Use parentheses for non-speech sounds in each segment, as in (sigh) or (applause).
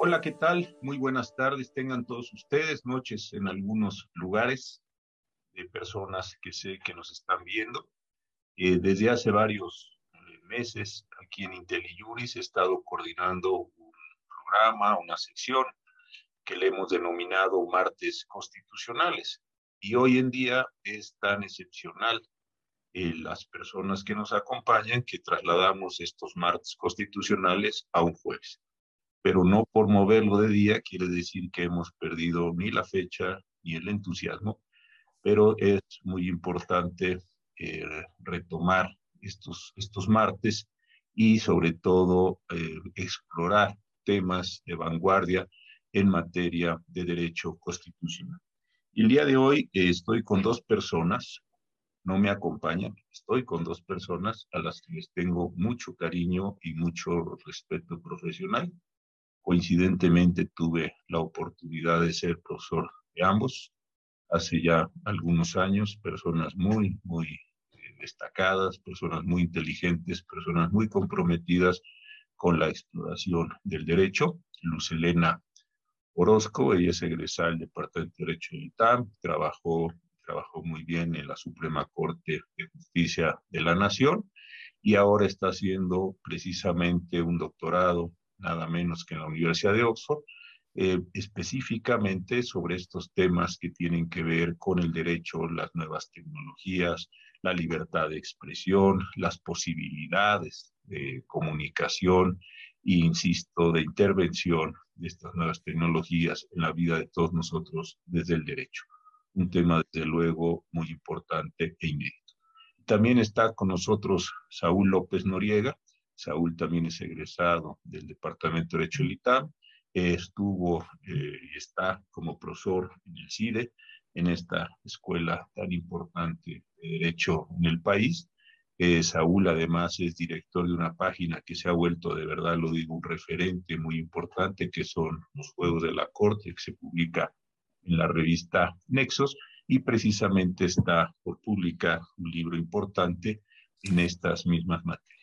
Hola, ¿qué tal? Muy buenas tardes, tengan todos ustedes, noches en algunos lugares de personas que sé que nos están viendo. Eh, desde hace varios eh, meses aquí en IntelliJuris he estado coordinando un programa, una sección que le hemos denominado martes constitucionales. Y hoy en día es tan excepcional eh, las personas que nos acompañan que trasladamos estos martes constitucionales a un jueves. Pero no por moverlo de día quiere decir que hemos perdido ni la fecha ni el entusiasmo, pero es muy importante eh, retomar estos, estos martes y sobre todo eh, explorar temas de vanguardia en materia de derecho constitucional. El día de hoy eh, estoy con dos personas, no me acompañan, estoy con dos personas a las que les tengo mucho cariño y mucho respeto profesional. Coincidentemente tuve la oportunidad de ser profesor de ambos hace ya algunos años, personas muy, muy eh, destacadas, personas muy inteligentes, personas muy comprometidas con la exploración del derecho. Luz Elena Orozco, ella es egresada del Departamento de Derecho del ITAM, trabajó, trabajó muy bien en la Suprema Corte de Justicia de la Nación y ahora está haciendo precisamente un doctorado, nada menos que en la Universidad de Oxford, eh, específicamente sobre estos temas que tienen que ver con el derecho, las nuevas tecnologías, la libertad de expresión, las posibilidades de comunicación e, insisto, de intervención de estas nuevas tecnologías en la vida de todos nosotros desde el derecho. Un tema, desde luego, muy importante e inédito. También está con nosotros Saúl López Noriega. Saúl también es egresado del Departamento de Derecho del ITAM. estuvo eh, y está como profesor en el CIDE, en esta escuela tan importante de derecho en el país. Eh, Saúl además es director de una página que se ha vuelto, de verdad lo digo, un referente muy importante, que son los Juegos de la Corte, que se publica en la revista Nexos, y precisamente está por publicar un libro importante en estas mismas materias.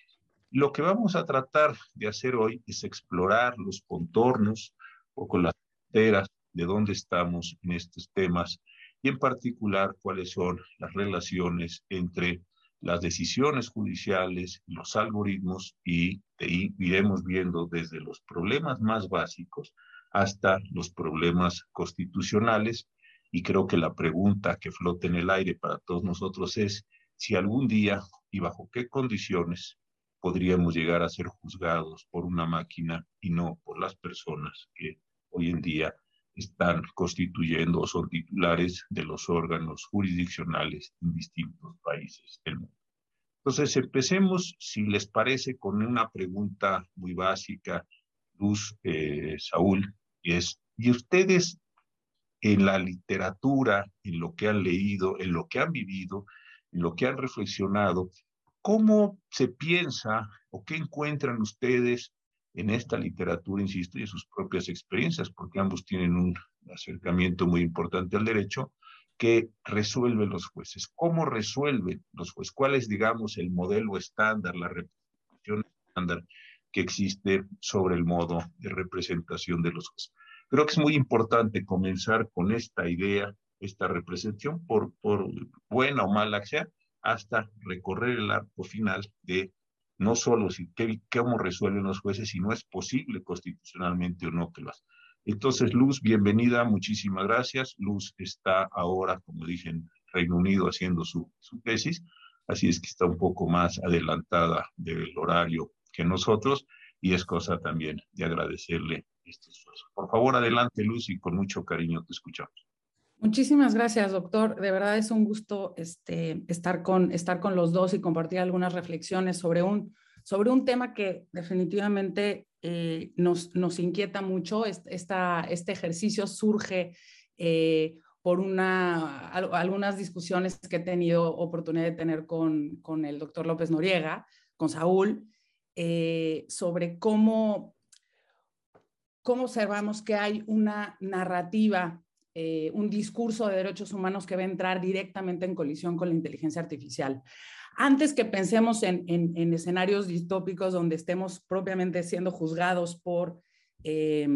Lo que vamos a tratar de hacer hoy es explorar los contornos, o con las fronteras de dónde estamos en estos temas, y en particular cuáles son las relaciones entre las decisiones judiciales, los algoritmos y iremos viendo desde los problemas más básicos hasta los problemas constitucionales. Y creo que la pregunta que flota en el aire para todos nosotros es si algún día y bajo qué condiciones podríamos llegar a ser juzgados por una máquina y no por las personas que hoy en día están constituyendo o son titulares de los órganos jurisdiccionales en distintos países del mundo. Entonces, empecemos, si les parece, con una pregunta muy básica, Luz, eh, Saúl, y es, ¿y ustedes en la literatura, en lo que han leído, en lo que han vivido, en lo que han reflexionado, cómo se piensa o qué encuentran ustedes en esta literatura, insisto, y en sus propias experiencias, porque ambos tienen un acercamiento muy importante al derecho, que resuelven los jueces. ¿Cómo resuelven los jueces? ¿Cuál es, digamos, el modelo estándar, la representación estándar que existe sobre el modo de representación de los jueces? Creo que es muy importante comenzar con esta idea, esta representación, por, por buena o mala que sea, hasta recorrer el arco final de no solo si, qué, cómo resuelven los jueces, si no es posible constitucionalmente o no que lo hagan. Entonces, Luz, bienvenida, muchísimas gracias. Luz está ahora, como dije, en Reino Unido haciendo su, su tesis, así es que está un poco más adelantada del horario que nosotros y es cosa también de agradecerle este esfuerzo. Por favor, adelante, Luz, y con mucho cariño te escuchamos. Muchísimas gracias, doctor. De verdad es un gusto este, estar, con, estar con los dos y compartir algunas reflexiones sobre un, sobre un tema que definitivamente eh, nos, nos, inquieta mucho. Este ejercicio surge eh, por una, algunas discusiones que he tenido oportunidad de tener con, con el doctor López Noriega, con Saúl, eh, sobre cómo, cómo observamos que hay una narrativa eh, un discurso de derechos humanos que va a entrar directamente en colisión con la inteligencia artificial. Antes que pensemos en, escenarios distópicos donde estemos propiamente siendo juzgados por, eh,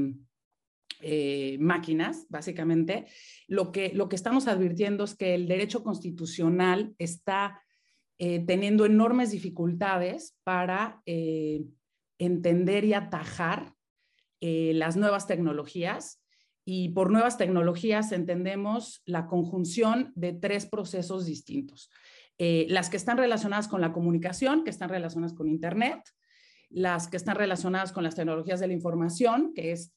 eh, máquinas, básicamente, lo que, lo que estamos advirtiendo es que el derecho constitucional está teniendo enormes dificultades para entender y atajar las nuevas tecnologías. Y por nuevas tecnologías entendemos la conjunción de tres procesos distintos. las que están relacionadas con la comunicación, que están relacionadas con Internet, las que están relacionadas con las tecnologías de la información, que es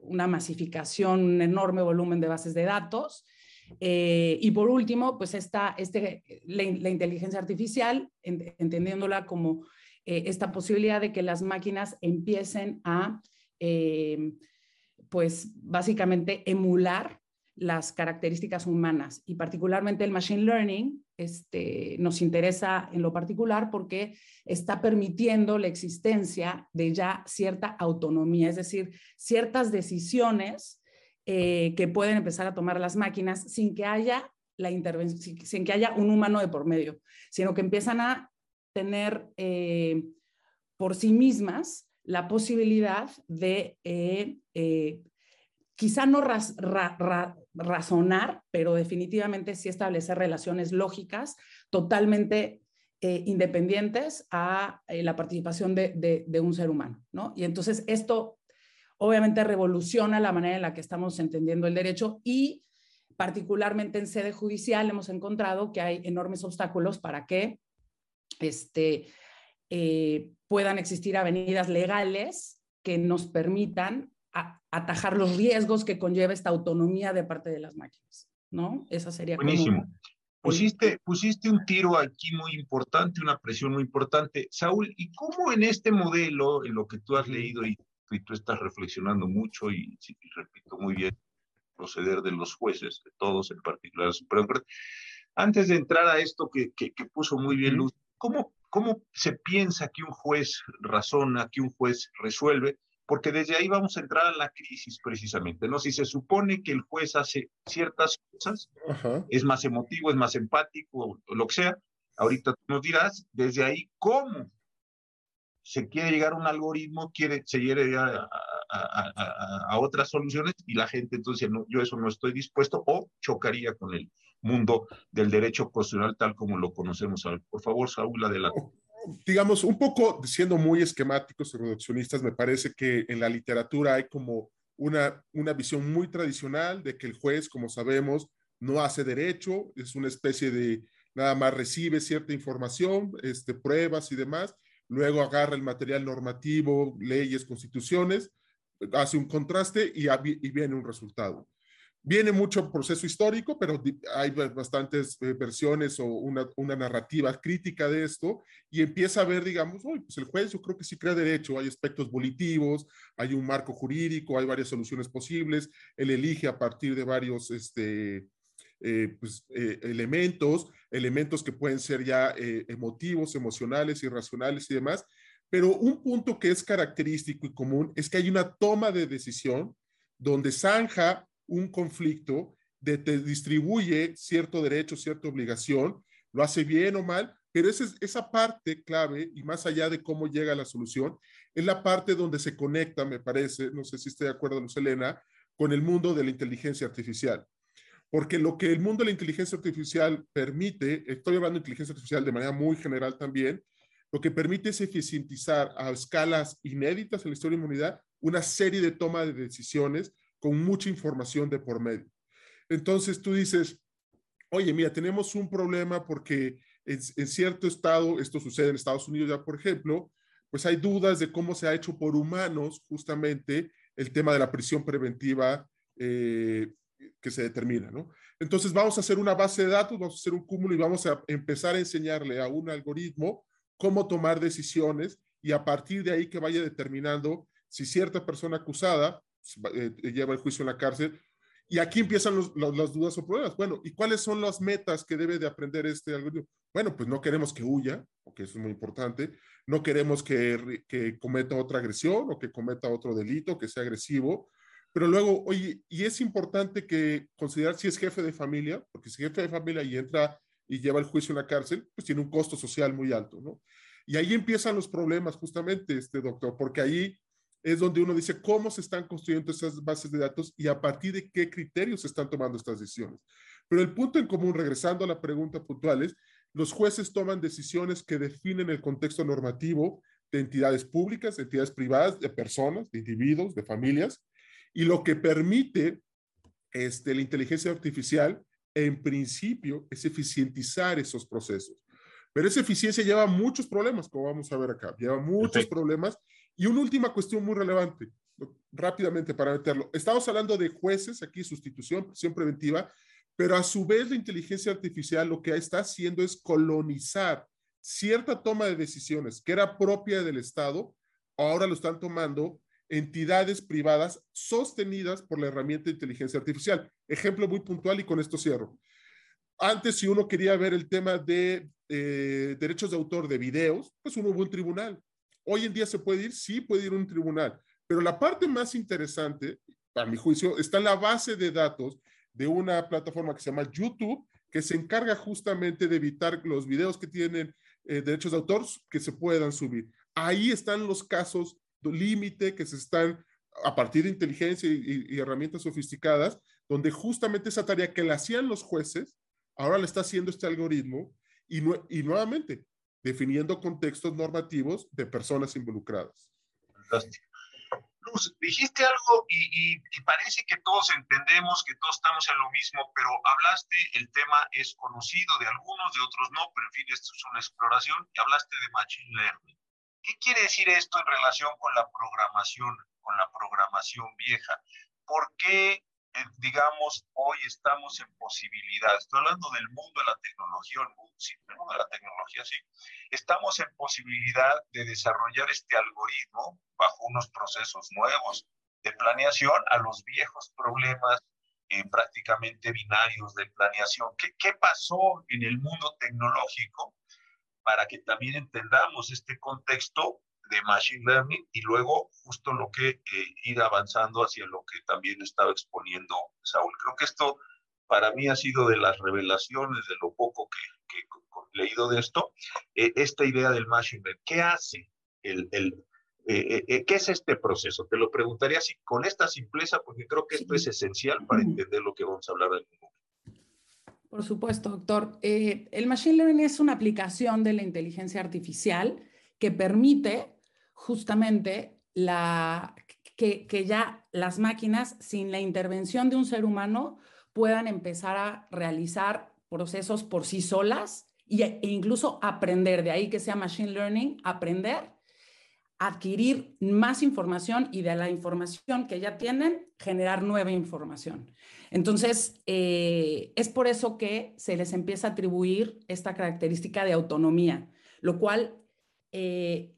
una masificación, un enorme volumen de bases de datos. Eh, y por último, pues está este, la, inteligencia artificial, entendiéndola como eh, esta posibilidad de que las máquinas empiecen a, eh, pues básicamente, emular las características humanas y particularmente el machine learning este, nos interesa en lo particular porque está permitiendo la existencia de ya cierta autonomía, es decir, ciertas decisiones eh, que pueden empezar a tomar las máquinas sin que haya la intervención, sin que haya un humano de por medio, sino que empiezan a tener eh, por sí mismas la posibilidad de eh, quizá no razonar, pero definitivamente sí establecer relaciones lógicas totalmente eh, independientes a eh, la participación de, un ser humano, ¿no? Y entonces esto obviamente revoluciona la manera en la que estamos entendiendo el derecho y particularmente en sede judicial hemos encontrado que hay enormes obstáculos para que este, eh, puedan existir avenidas legales que nos permitan atajar los riesgos que conlleva esta autonomía de parte de las máquinas, ¿no? Esa sería Buenísimo. pusiste, pusiste un tiro aquí muy importante, una presión muy importante. Saúl, ¿y cómo en este modelo, en lo que tú has leído y, tú estás reflexionando mucho y, repito muy bien, proceder de los jueces, de todos, en particular Supremo, antes de entrar a esto que, que, que puso muy bien Luz, ¿cómo, ¿cómo se piensa que un juez razona, que un juez resuelve? porque desde ahí vamos a entrar a la crisis precisamente, ¿no? Si se supone que el juez hace ciertas cosas, es más emotivo, es más empático, o lo que sea, ahorita tú nos dirás, desde ahí, ¿cómo se quiere llegar a un algoritmo, quiere, se quiere a, a, otras soluciones y la gente entonces, no, yo eso no estoy dispuesto o chocaría con el mundo del derecho constitucional tal como lo conocemos. Por favor, Saúl, adelante digamos, un poco siendo muy esquemáticos y reduccionistas, me parece que en la literatura hay como una, una visión muy tradicional de que el juez, como sabemos, no hace derecho, es una especie de nada más recibe cierta información, este, pruebas y demás, luego agarra el material normativo, leyes, constituciones, hace un contraste y, y viene un resultado. Viene mucho proceso histórico, pero hay bastantes eh, versiones o una, una, narrativa crítica de esto y empieza a ver, digamos, pues el juez yo creo que sí crea derecho, hay aspectos volitivos, hay un marco jurídico, hay varias soluciones posibles, él elige a partir de varios este, eh, pues, eh, elementos, elementos que pueden ser ya emotivos, emocionales, irracionales y demás, pero un punto que es característico y común es que hay una toma de decisión donde zanja un conflicto, de, te distribuye cierto derecho, cierta obligación, lo hace bien o mal, pero esa, esa parte clave y más allá de cómo llega la solución, es la parte donde se conecta, me parece, no sé si estoy de acuerdo, Luz Elena, con el mundo de la inteligencia artificial. Porque lo que el mundo de la inteligencia artificial permite, estoy hablando de inteligencia artificial de manera muy general también, lo que permite es eficientizar a escalas inéditas en la historia de la humanidad una serie de toma de decisiones con mucha información de por medio. Entonces tú dices, oye, mira, tenemos un problema porque en, cierto estado, esto sucede en Estados Unidos ya, por ejemplo, pues hay dudas de cómo se ha hecho por humanos justamente el tema de la prisión preventiva eh, que se determina, ¿no? Entonces vamos a hacer una base de datos, vamos a hacer un cúmulo y vamos a empezar a enseñarle a un algoritmo cómo tomar decisiones y a partir de ahí que vaya determinando si cierta persona acusada lleva el juicio en la cárcel. Y aquí empiezan las dudas o problemas. Bueno, ¿y cuáles son las metas que debe de aprender este algoritmo? Bueno, pues no queremos que huya, porque eso es muy importante. No queremos que, que cometa otra agresión o que cometa otro delito, que sea agresivo. Pero luego, oye, y es importante que considerar si es jefe de familia, porque si es jefe de familia y entra y lleva el juicio en la cárcel, pues tiene un costo social muy alto, ¿no? Y ahí empiezan los problemas justamente, este doctor, porque ahí es donde uno dice cómo se están construyendo esas bases de datos y a partir de qué criterios se están tomando estas decisiones. Pero el punto en común, regresando a la pregunta puntual, es los jueces toman decisiones que definen el contexto normativo de entidades públicas, de entidades privadas, de personas, de individuos, de familias, y lo que permite este, la inteligencia artificial, en principio, es eficientizar esos procesos. Pero esa eficiencia lleva muchos problemas, como vamos a ver acá, lleva muchos problemas. Y una última cuestión muy relevante, rápidamente para meterlo. Estamos hablando de jueces, aquí sustitución, prisión preventiva, pero a su vez la inteligencia artificial lo que está haciendo es colonizar cierta toma de decisiones que era propia del Estado, ahora lo están tomando entidades privadas sostenidas por la herramienta de inteligencia artificial. Ejemplo muy puntual y con esto cierro. Antes, si uno quería ver el tema de eh, derechos de autor de videos, pues uno hubo un tribunal. Hoy en día se puede ir, sí puede ir un tribunal, pero la parte más interesante, a mi juicio, está en la base de datos de una plataforma que se llama YouTube, que se encarga justamente de evitar los videos que tienen eh, derechos de autor que se puedan subir. Ahí están los casos límite que se están a partir de inteligencia y, herramientas sofisticadas, donde justamente esa tarea que la hacían los jueces, ahora la está haciendo este algoritmo y nuevamente definiendo contextos normativos de personas involucradas. Fantástico. Luz, dijiste algo y, y, parece que todos entendemos que todos estamos en lo mismo, pero hablaste, el tema es conocido de algunos, de otros no, pero en fin, esto es una exploración y hablaste de Machine Learning. ¿Qué quiere decir esto en relación con la programación, con la programación vieja? ¿Por qué, digamos, hoy estamos en posibilidad? Estoy hablando del mundo de la tecnología, el mundo, de la tecnología, sí. Estamos en posibilidad de desarrollar este algoritmo bajo unos procesos nuevos de planeación a los viejos problemas eh, prácticamente binarios de planeación. ¿Qué, ¿Qué pasó en el mundo tecnológico para que también entendamos este contexto de Machine Learning y luego justo lo que eh, ir avanzando hacia lo que también estaba exponiendo Saúl. Creo que esto para mí ha sido de las revelaciones, de lo poco que, he leído de esto, eh, esta idea del Machine Learning. ¿Qué hace el, el eh, ¿Qué es este proceso? Te lo preguntaría así con esta simpleza, porque creo que esto es esencial para entender lo que vamos a hablar en un por supuesto, doctor. Eh, el Machine Learning es una aplicación de la inteligencia artificial que permite justamente la, que, ya las máquinas, sin la intervención de un ser humano, puedan empezar a realizar procesos por sí solas e incluso aprender. De ahí que sea Machine Learning, aprender adquirir más información y de la información que ya tienen, generar nueva información. Entonces, eh, es por eso que se les empieza a atribuir esta característica de autonomía, lo cual, eh,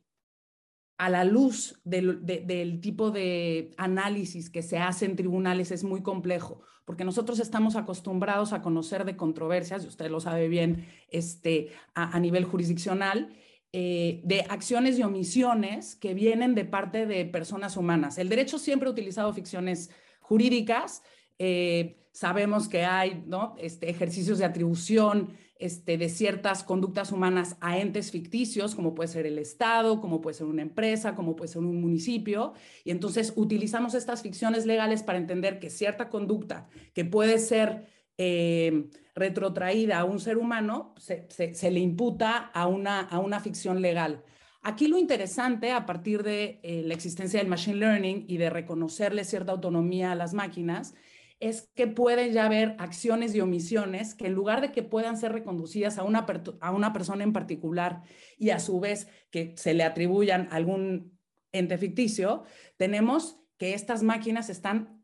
a la luz del, tipo de análisis que se hace en tribunales, es muy complejo, porque nosotros estamos acostumbrados a conocer de controversias, y usted lo sabe bien, este, a, a nivel jurisdiccional, eh, de acciones y omisiones que vienen de parte de personas humanas. El derecho siempre ha utilizado ficciones jurídicas. Eh, sabemos que hay ¿no? este, ejercicios de atribución este, de ciertas conductas humanas a entes ficticios, como puede ser el Estado, como puede ser una empresa, como puede ser un municipio. Y entonces utilizamos estas ficciones legales para entender que cierta conducta que puede ser eh, retrotraída a un ser humano, se, le imputa a una, a una ficción legal. Aquí lo interesante, a partir de eh, la existencia del machine learning y de reconocerle cierta autonomía a las máquinas, es que pueden ya haber acciones y omisiones que en lugar de que puedan ser reconducidas a una, a una persona en particular y a su vez que se le atribuyan algún ente ficticio, tenemos que estas máquinas están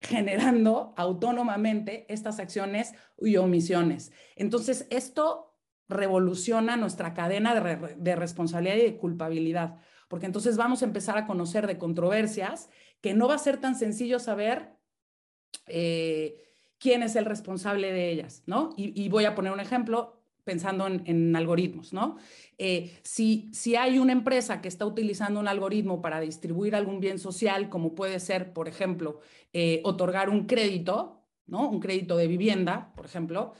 generando autónomamente estas acciones y omisiones. Entonces, esto revoluciona nuestra cadena de, responsabilidad y de culpabilidad, porque entonces vamos a empezar a conocer de controversias que no va a ser tan sencillo saber eh, quién es el responsable de ellas, ¿no? y voy a poner un ejemplo, pensando en, algoritmos, ¿no? Eh, si, si hay una empresa que está utilizando un algoritmo para distribuir algún bien social, como puede ser, por ejemplo, eh, otorgar un crédito, ¿no? Un crédito de vivienda, por ejemplo,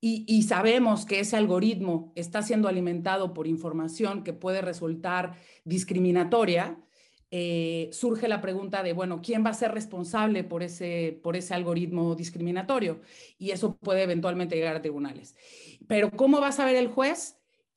y, sabemos que ese algoritmo está siendo alimentado por información que puede resultar discriminatoria, eh, surge la pregunta de, bueno, ¿quién va a ser responsable por ese, por ese algoritmo discriminatorio? Y eso puede eventualmente llegar a tribunales. Pero ¿cómo va a saber el juez?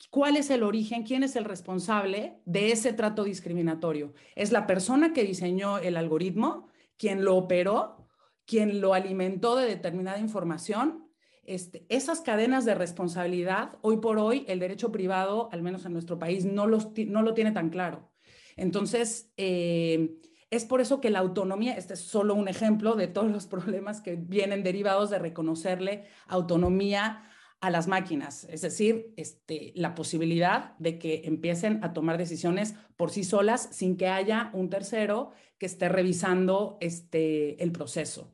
¿Cuál es el origen? ¿Quién es el responsable de ese trato discriminatorio? ¿Es la persona que diseñó el algoritmo, quien lo operó, quien lo alimentó de determinada información? Este, esas cadenas de responsabilidad, hoy por hoy, el derecho privado, al menos en nuestro país, no, no lo tiene tan claro. Entonces, eh, es por eso que la autonomía, este es solo un ejemplo de todos los (laughs) problemas que vienen derivados de reconocerle autonomía a las máquinas, es decir, este, la posibilidad de que empiecen a tomar decisiones por sí solas sin que haya un tercero que esté revisando este, el proceso.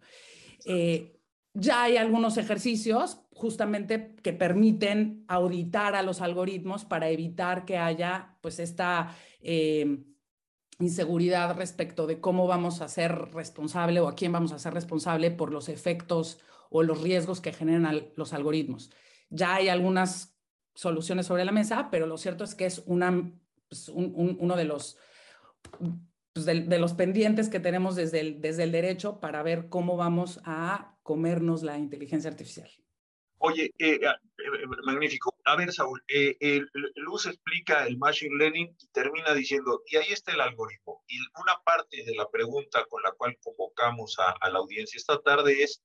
Eh, ya hay algunos ejercicios justamente que permiten auditar a los algoritmos para evitar que haya pues esta eh, inseguridad respecto de cómo vamos a ser responsable o a quién vamos a ser responsable por los efectos o los riesgos que generan los algoritmos. Ya hay algunas soluciones sobre la mesa, pero lo cierto es que es una, pues, uno de los, pues, de, los pendientes que tenemos desde el, desde el derecho para ver cómo vamos a comernos la inteligencia artificial. Oye, eh, ah, eh, magnífico. A ver, Saúl, eh, Luz explica el Machine Learning y termina diciendo, y ahí está el algoritmo. Y una parte de la pregunta con la cual convocamos a, a la audiencia esta tarde es,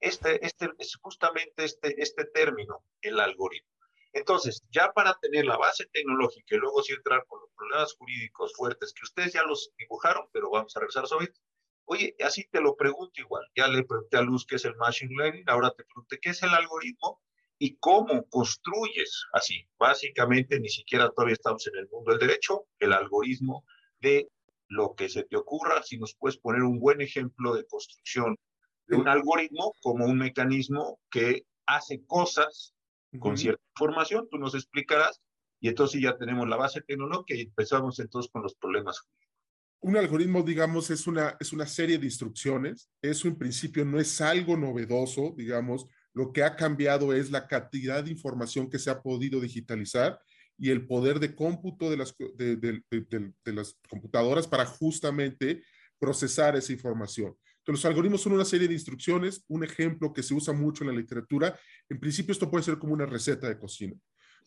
este, este, es justamente este, este término, el algoritmo. Entonces, ya para tener la base tecnológica y luego sí entrar con los problemas jurídicos fuertes que ustedes ya los dibujaron, pero vamos a regresar sobre Oye, así te lo pregunto igual. Ya le pregunté a Luz qué es el Machine Learning, ahora te pregunté qué es el algoritmo y cómo construyes así. Básicamente, ni siquiera todavía estamos en el mundo del derecho, el algoritmo de lo que se te ocurra, si nos puedes poner un buen ejemplo de construcción de un algoritmo como un mecanismo que hace cosas con cierta información, tú nos explicarás, y entonces ya tenemos la base tecnológica y empezamos entonces con los problemas jurídicos un algoritmo, digamos, es una, es una serie de instrucciones. Eso en principio no es algo novedoso, digamos. Lo que ha cambiado es la cantidad de información que se ha podido digitalizar y el poder de cómputo de las, de, las computadoras para justamente procesar esa información. Entonces, los algoritmos son una serie de instrucciones. Un ejemplo que se usa mucho en la literatura, en principio esto puede ser como una receta de cocina.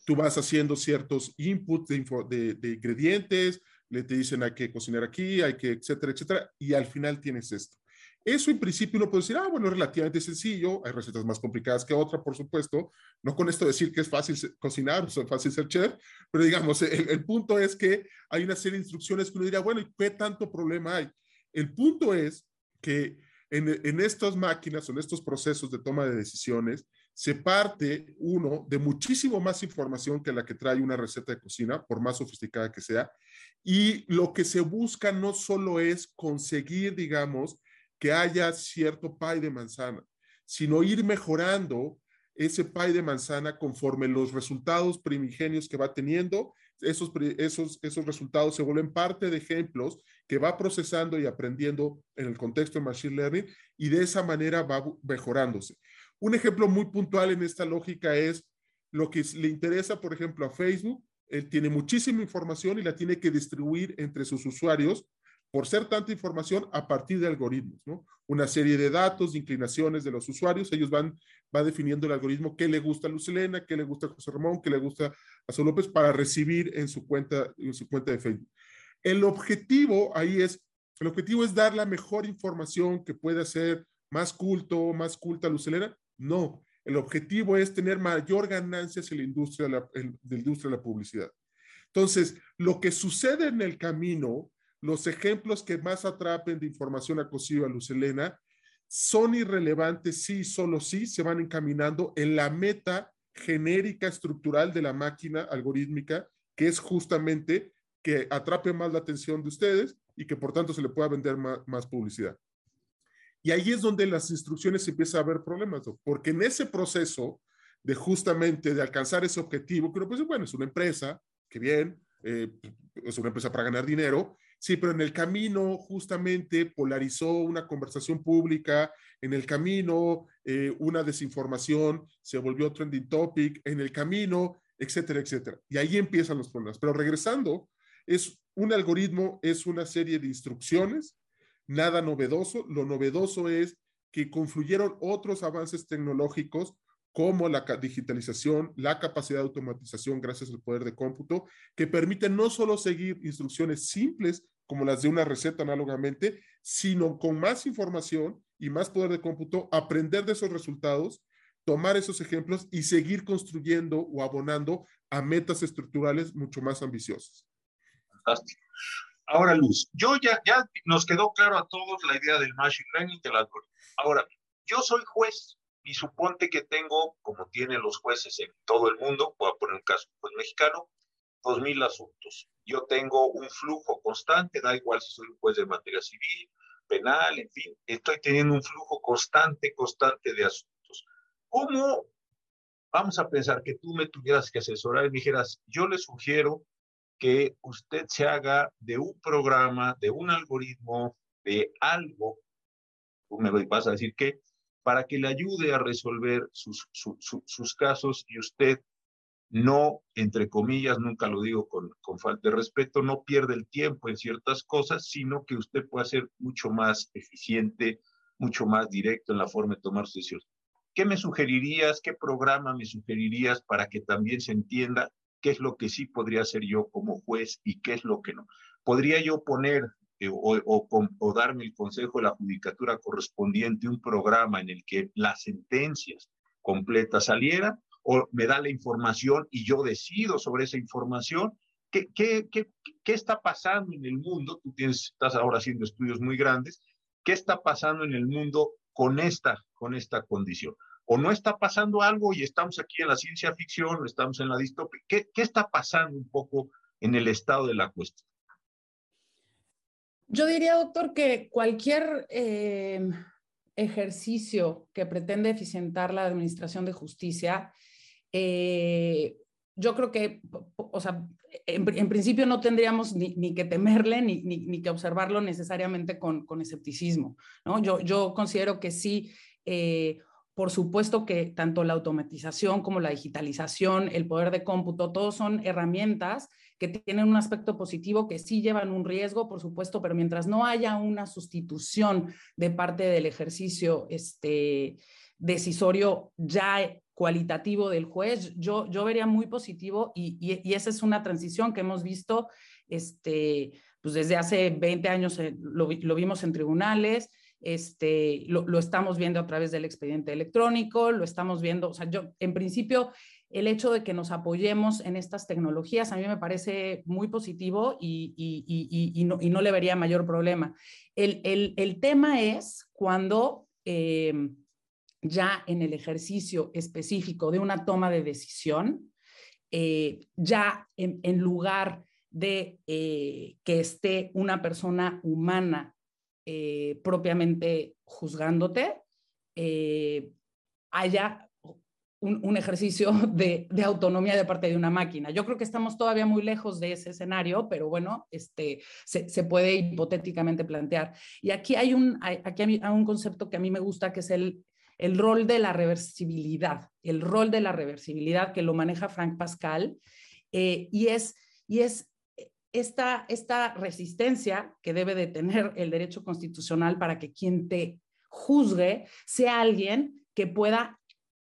Tú vas haciendo ciertos inputs de ingredientes, le te dicen hay que cocinar aquí, hay que, etcétera, etcétera, y al final tienes esto. Eso en principio uno puede decir, ah, bueno, es relativamente sencillo, hay recetas más complicadas que otras, por supuesto, no con esto decir que es fácil cocinar, es fácil ser chef, pero digamos, el, punto es que hay una serie de instrucciones que uno diría, bueno, ¿y qué tanto problema hay? El punto es que en, en estas máquinas o en estos procesos de toma de decisiones, se parte, uno, de muchísimo más información que la que trae una receta de cocina, por más sofisticada que sea, y lo que se busca no solo es conseguir, digamos, que haya cierto pie de manzana, sino ir mejorando ese pie de manzana conforme los resultados primigenios que va teniendo, esos, esos, esos resultados se vuelven parte de ejemplos que va procesando y aprendiendo en el contexto de Machine Learning y de esa manera va mejorándose. Un ejemplo muy puntual en esta lógica es lo que le interesa, por ejemplo, a Facebook. Él tiene muchísima información y la tiene que distribuir entre sus usuarios por ser tanta información a partir de algoritmos, ¿no? Una serie de datos, inclinaciones de los usuarios, ellos van, va definiendo el algoritmo qué le gusta a Lucelena, qué le gusta a José Ramón, qué le gusta a Sol López para recibir en su cuenta, en su cuenta de Facebook. El objetivo ahí es, el objetivo es dar la mejor información que pueda ser más culto, más culta a Lucelena, no, el objetivo es tener mayor ganancias en la industria de la, publicidad. Entonces, lo que sucede en el camino, los ejemplos que más atrapen de información acosiva a Luz son irrelevantes sí, solo sí se van encaminando en la meta genérica estructural de la máquina algorítmica, que es justamente que atrape más la atención de ustedes y que por tanto se le pueda vender más publicidad. Y ahí es donde las instrucciones empiezan a haber problemas, porque en ese proceso de justamente de alcanzar ese objetivo, que uno pues bueno, es una empresa, que bien, eh, es una empresa para ganar dinero, sí, pero en el camino justamente polarizó una conversación pública, en el camino eh, una desinformación se volvió trending topic, en el camino, etcétera, etcétera. Y ahí empiezan los problemas. Pero regresando, es un algoritmo, es una serie de instrucciones, nada novedoso. Lo novedoso es que confluyeron otros avances tecnológicos como la digitalización, la capacidad de automatización gracias al poder de cómputo, que permiten no solo seguir instrucciones simples como las de una receta análogamente, sino con más información y más poder de cómputo, aprender de esos resultados, tomar esos ejemplos y seguir construyendo o abonando a metas estructurales mucho más ambiciosas. Fantástico. Ahora, Luz, yo ya, ya nos quedó claro a todos la idea del machine learning del algoritmo. Ahora, yo soy juez y suponte que tengo, como tienen los jueces en todo el mundo, voy a poner un caso pues, mexicano, dos mil asuntos. Yo tengo un flujo constante, da igual si soy un juez de materia civil, penal, en fin, estoy teniendo un flujo constante, constante de asuntos. ¿Cómo vamos a pensar que tú me tuvieras que asesorar y me dijeras, yo le sugiero que usted se haga de un programa, de un algoritmo, de algo, tú me vas a decir que, para que le ayude a resolver sus, sus casos y usted no, entre comillas, nunca lo digo con, con, falta de respeto, no pierde el tiempo en ciertas cosas, sino que usted pueda ser mucho más eficiente, mucho más directo en la forma de tomar sus decisiones. ¿Qué me sugerirías? ¿Qué programa me sugerirías para que también se entienda qué es lo que sí podría hacer yo como juez y qué es lo que no? ¿Podría yo poner eh, o, darme el consejo de la judicatura correspondiente un programa en el que las sentencias completas salieran? ¿O me da la información y yo decido sobre esa información? ¿Qué, qué, qué, qué está pasando en el mundo? Tú tienes, estás ahora haciendo estudios muy grandes. ¿Qué está pasando en el mundo con esta, con esta condición? O no está pasando algo y estamos aquí en la ciencia ficción estamos en la distopía. ¿Qué, qué está pasando un poco en el estado de la cuestión? Yo diría, doctor, que cualquier eh, ejercicio que pretende eficientar la administración de justicia, eh, yo creo que, o sea, en, principio no tendríamos ni, ni que temerle ni, ni, ni, que observarlo necesariamente con, con escepticismo, ¿no? Yo, yo considero que sí, eh, por supuesto que tanto la automatización como la digitalización, el poder de cómputo, todos son herramientas que tienen un aspecto positivo, que sí llevan un riesgo, por supuesto, pero mientras no haya una sustitución de parte del ejercicio este, decisorio ya cualitativo del juez, yo, yo vería muy positivo y, y, esa es una transición que hemos visto este, pues desde hace 20 años, eh, lo, lo vimos en tribunales, este, lo, estamos viendo a través del expediente electrónico, lo estamos viendo, o sea, yo, en principio, el hecho de que nos apoyemos en estas tecnologías a mí me parece muy positivo y, no, le vería mayor problema. El, tema es cuando eh, ya en el ejercicio específico de una toma de decisión, eh, ya en, en, lugar de eh, que esté una persona humana eh, propiamente juzgándote, eh, haya un, ejercicio (laughs) de, autonomía de parte de una máquina. Yo creo que estamos todavía muy lejos de ese escenario, pero bueno, este, se, puede hipotéticamente plantear. Y aquí hay un, aquí hay un concepto que a mí me gusta, que es el, el rol de la reversibilidad, el rol de la reversibilidad que lo maneja Frank Pascal, eh, y, es, y es esta, esta resistencia que debe de tener el derecho constitucional para que quien te juzgue sea alguien que pueda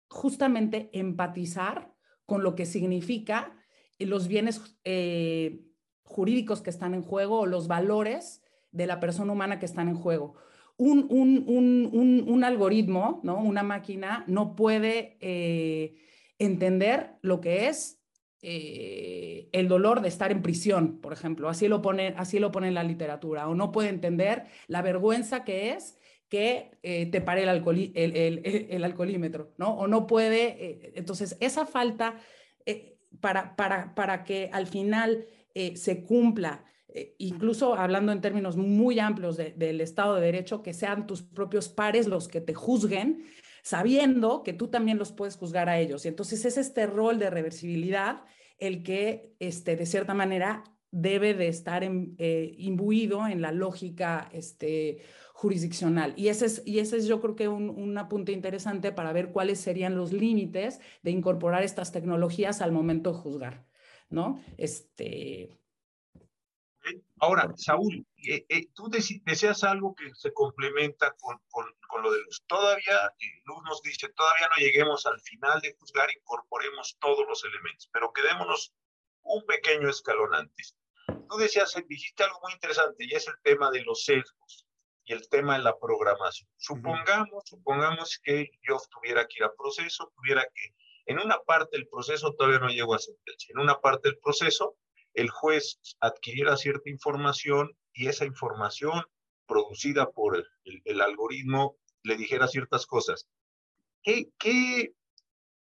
justamente empatizar con lo que significa los bienes eh, jurídicos que están en juego o los valores de la persona humana que están en juego. Un, un, algoritmo, ¿no? una máquina, no puede eh, entender lo que es eh, el dolor de estar en prisión, por ejemplo, así lo, pone, así lo pone en la literatura, o no puede entender la vergüenza que es que eh, te pare el, el, alcoholímetro, ¿no? O no puede, eh, entonces esa falta para, para, para que al final se cumpla incluso hablando en términos muy amplios del Estado de Derecho, que sean tus propios pares los que te juzguen, sabiendo que tú también los puedes juzgar a ellos. Y entonces es este rol de reversibilidad el que, este, de cierta manera, debe de estar eh, imbuido en la lógica este, jurisdiccional. Y ese, es, y ese es yo creo que un, un apunte interesante para ver cuáles serían los límites de incorporar estas tecnologías al momento de juzgar, ¿no? Este, Ahora, Saúl, eh, eh, tú deseas algo que se complementa con, con, con lo de Luz. Todavía, eh, Luz nos dice, todavía no lleguemos al final de juzgar, incorporemos todos los elementos, pero quedémonos un pequeño escalón antes. Tú decías, dijiste algo muy interesante y es el tema de los sesgos y el tema de la programación. Supongamos, supongamos que yo tuviera que ir a proceso, tuviera que, en una parte del proceso todavía no llego a sentencia, en una parte del proceso el juez adquiriera cierta información y esa información producida por el, algoritmo le dijera ciertas cosas. ¿Qué, ¿Qué,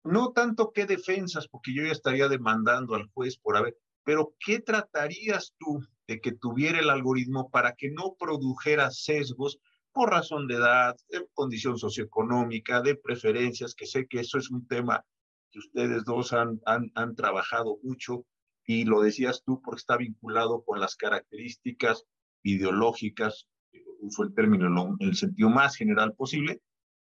no tanto qué defensas, porque yo ya estaría demandando al juez por haber, pero qué tratarías tú de que tuviera el algoritmo para que no produjera sesgos por razón de edad, de condición socioeconómica, de preferencias, que sé que eso es un tema que ustedes dos han, han, han trabajado mucho y lo decías tú porque está vinculado con las características ideológicas, uso el término en el sentido más general posible,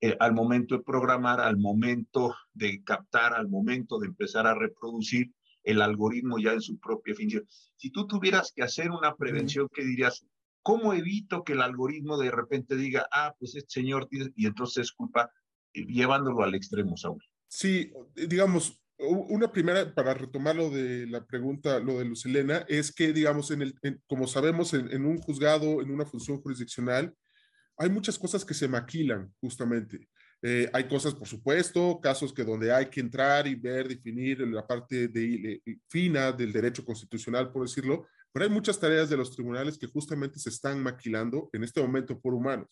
eh, al momento de programar, al momento de captar, al momento de empezar a reproducir el algoritmo ya en su propia definición. Si tú tuvieras que hacer una prevención, ¿qué dirías? ¿Cómo evito que el algoritmo de repente diga, ah, pues este señor, y entonces es culpa, eh, llevándolo al extremo, Saúl? Sí, digamos, una primera, para retomar lo de la pregunta, lo de Lucelena, es que, digamos, en el, como sabemos, en, un juzgado, en una función jurisdiccional, hay muchas cosas que se maquilan justamente. Eh, hay cosas, por supuesto, casos que donde hay que entrar y ver, definir la parte de, fina del derecho constitucional, por decirlo, pero hay muchas tareas de los tribunales que justamente se están maquilando en este momento por humanos.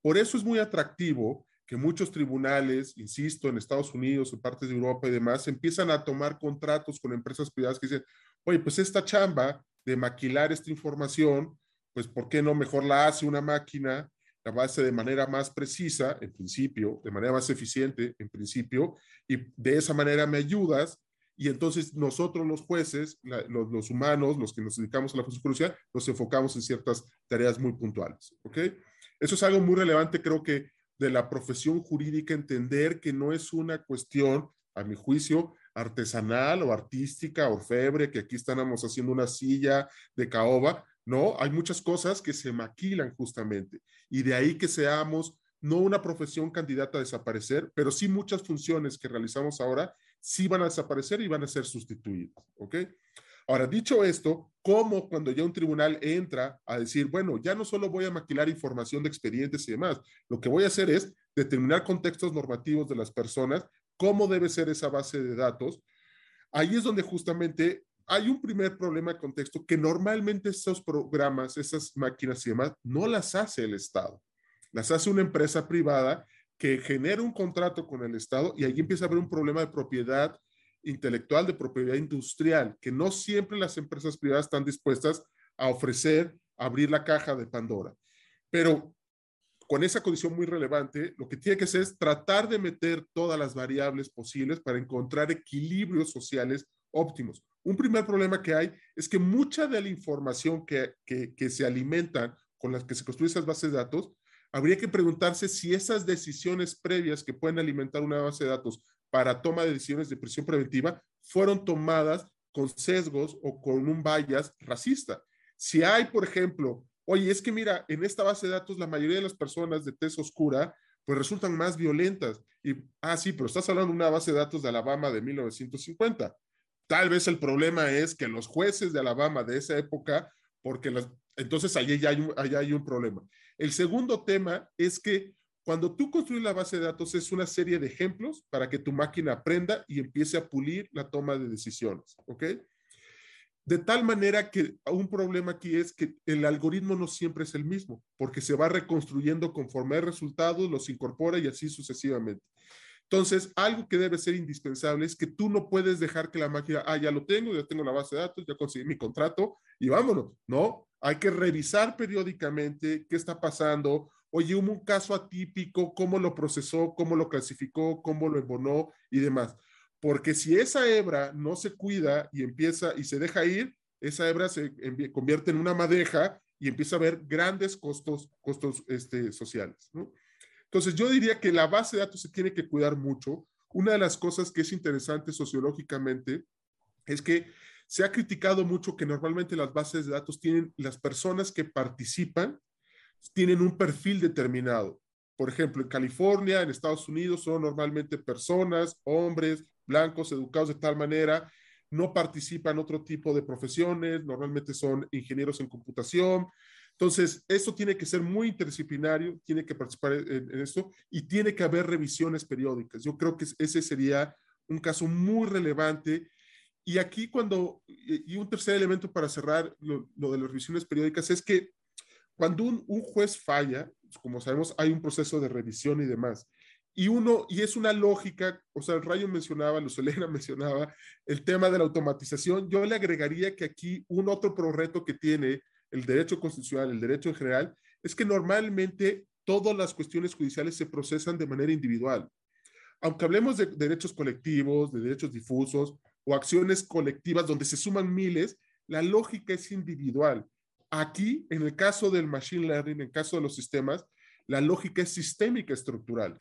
Por eso es muy atractivo que muchos tribunales, insisto, en Estados Unidos, en partes de Europa y demás, empiezan a tomar contratos con empresas privadas que dicen, oye, pues esta chamba de maquilar esta información, pues ¿por qué no mejor la hace una máquina, la hace de manera más precisa, en principio, de manera más eficiente, en principio, y de esa manera me ayudas y entonces nosotros los jueces, los, los, humanos, los que nos dedicamos a la función judicial, nos enfocamos en ciertas tareas muy puntuales, ¿ok? Eso es algo muy relevante, creo que de la profesión jurídica entender que no es una cuestión, a mi juicio, artesanal o artística, orfebre, que aquí estamos haciendo una silla de caoba. No, hay muchas cosas que se maquilan justamente. Y de ahí que seamos no una profesión candidata a desaparecer, pero sí muchas funciones que realizamos ahora sí van a desaparecer y van a ser sustituidas. ¿Ok? Ahora, dicho esto, ¿cómo cuando ya un tribunal entra a decir, bueno, ya no solo voy a maquilar información de expedientes y demás, lo que voy a hacer es determinar contextos normativos de las personas, cómo debe ser esa base de datos? Ahí es donde justamente hay un primer problema de contexto que normalmente esos programas, esas máquinas y demás, no las hace el Estado. Las hace una empresa privada que genera un contrato con el Estado y ahí empieza a haber un problema de propiedad intelectual, de propiedad industrial, que no siempre las empresas privadas están dispuestas a ofrecer, abrir la caja de Pandora. Pero con esa condición muy relevante, lo que tiene que hacer es tratar de meter todas las variables posibles para encontrar equilibrios sociales óptimos. Un primer problema que hay es que mucha de la información que, que, se alimentan con las que se construyen esas bases de datos, habría que preguntarse si esas decisiones previas que pueden alimentar una base de datos para toma de decisiones de prisión preventiva fueron tomadas con sesgos o con un bias racista. Si hay, por ejemplo, oye, es que mira, en esta base de datos la mayoría de las personas de tez oscura pues resultan más violentas. Y, ah, sí, pero estás hablando de una base de datos de Alabama de 1950. Tal vez el problema es que los jueces de Alabama de esa época, porque entonces allí ya hay un problema. El segundo tema es que cuando tú construyes la base de datos es una serie de ejemplos para que tu máquina aprenda y empiece a pulir la toma de decisiones, ¿ok? De tal manera que un problema aquí es que el algoritmo no siempre es el mismo, porque se va reconstruyendo conforme hay resultados, los incorpora y así sucesivamente. Entonces, algo que debe ser indispensable es que tú no puedes dejar que la máquina, ah, ya lo tengo, ya tengo la base de datos, ya conseguí mi contrato y vámonos. No, hay que revisar periódicamente qué está pasando, oye, hubo un caso atípico, cómo lo procesó, cómo lo clasificó, cómo lo embonó y demás. Porque si esa hebra no se cuida y empieza y se deja ir, esa hebra se convierte en una madeja y empieza a haber grandes costos, costos este, sociales. Entonces, yo diría que la base de datos se tiene que cuidar mucho. Una de las cosas que es interesante sociológicamente es que Se ha criticado mucho que normalmente las bases de datos tienen, las personas que participan, tienen un perfil determinado. Por ejemplo, en California, en Estados Unidos, son normalmente personas, hombres, blancos, educados de tal manera, no participan otro tipo de profesiones, normalmente son ingenieros en computación. Entonces, eso tiene que ser muy interdisciplinario, tiene que participar en, en esto y tiene que haber revisiones periódicas. Yo creo que ese sería un caso muy relevante. Y aquí cuando, y un tercer elemento para cerrar lo, de las revisiones periódicas es que cuando un, un, juez falla, como sabemos, hay un proceso de revisión y demás. Y uno, y es una lógica, o sea, el Rayo mencionaba, Lucelena (laughs) mencionaba el tema de la automatización. Yo le agregaría que aquí un otro pro reto que tiene el derecho constitucional, el derecho en general, es que normalmente todas las cuestiones judiciales se procesan de manera individual aunque hablemos de derechos colectivos, de derechos difusos o acciones colectivas donde se suman miles, la lógica es individual. Aquí, en el caso del machine learning, en el caso de los sistemas, la lógica es sistémica estructural.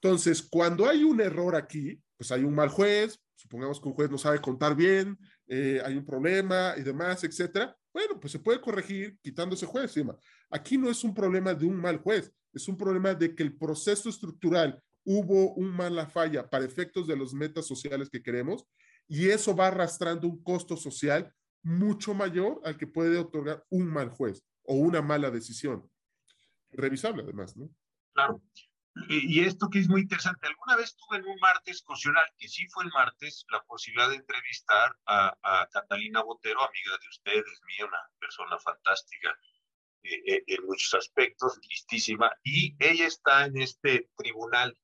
Entonces, cuando hay un error aquí, pues hay un mal juez, supongamos que un juez no sabe contar bien, eh, hay un problema y demás, etcétera. Bueno, pues se puede corregir quitando ese juez encima. Aquí no es un problema de un mal juez, es un problema de que el proceso estructural hubo un mala falla para efectos de los metas sociales que queremos y eso va arrastrando un costo social mucho mayor al que puede otorgar un mal juez o una mala decisión. Revisable además, ¿no? Claro. Y esto que es muy interesante, alguna vez tuve en un martes cocional, que sí fue el martes, la posibilidad de entrevistar a, a Catalina Botero, amiga de ustedes, mía, una persona fantástica, eh, eh, en muchos aspectos, listísima, y ella está en este tribunal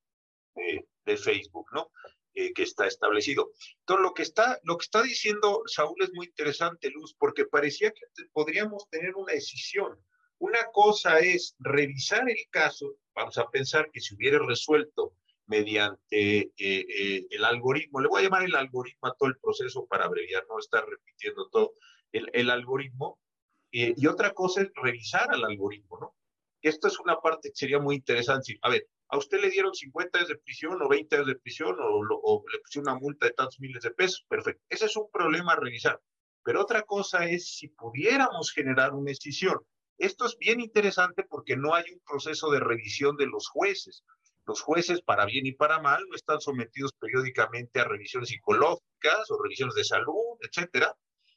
de, Facebook, ¿no? Eh, que está establecido. Entonces, lo que está, lo que está diciendo Saúl es muy interesante, Luz, porque parecía que podríamos tener una decisión. Una cosa es revisar el caso, vamos a pensar que si hubiera resuelto mediante eh, eh, el algoritmo, le voy a llamar el algoritmo a todo el proceso para abreviar, no estar repitiendo todo, el, algoritmo, y otra cosa es revisar al algoritmo, ¿no? Esto es una parte que sería muy interesante. A ver, a usted le dieron 50 años de prisión o 20 años de prisión o, le pusieron una multa de tantos miles de pesos, perfecto. Ese es un problema a revisar. Pero otra cosa es si pudiéramos generar una decisión. Esto es bien interesante porque no hay un proceso de revisión de los jueces. Los jueces, para bien y para mal, no están sometidos periódicamente a revisiones psicológicas o revisiones de salud, etcétera.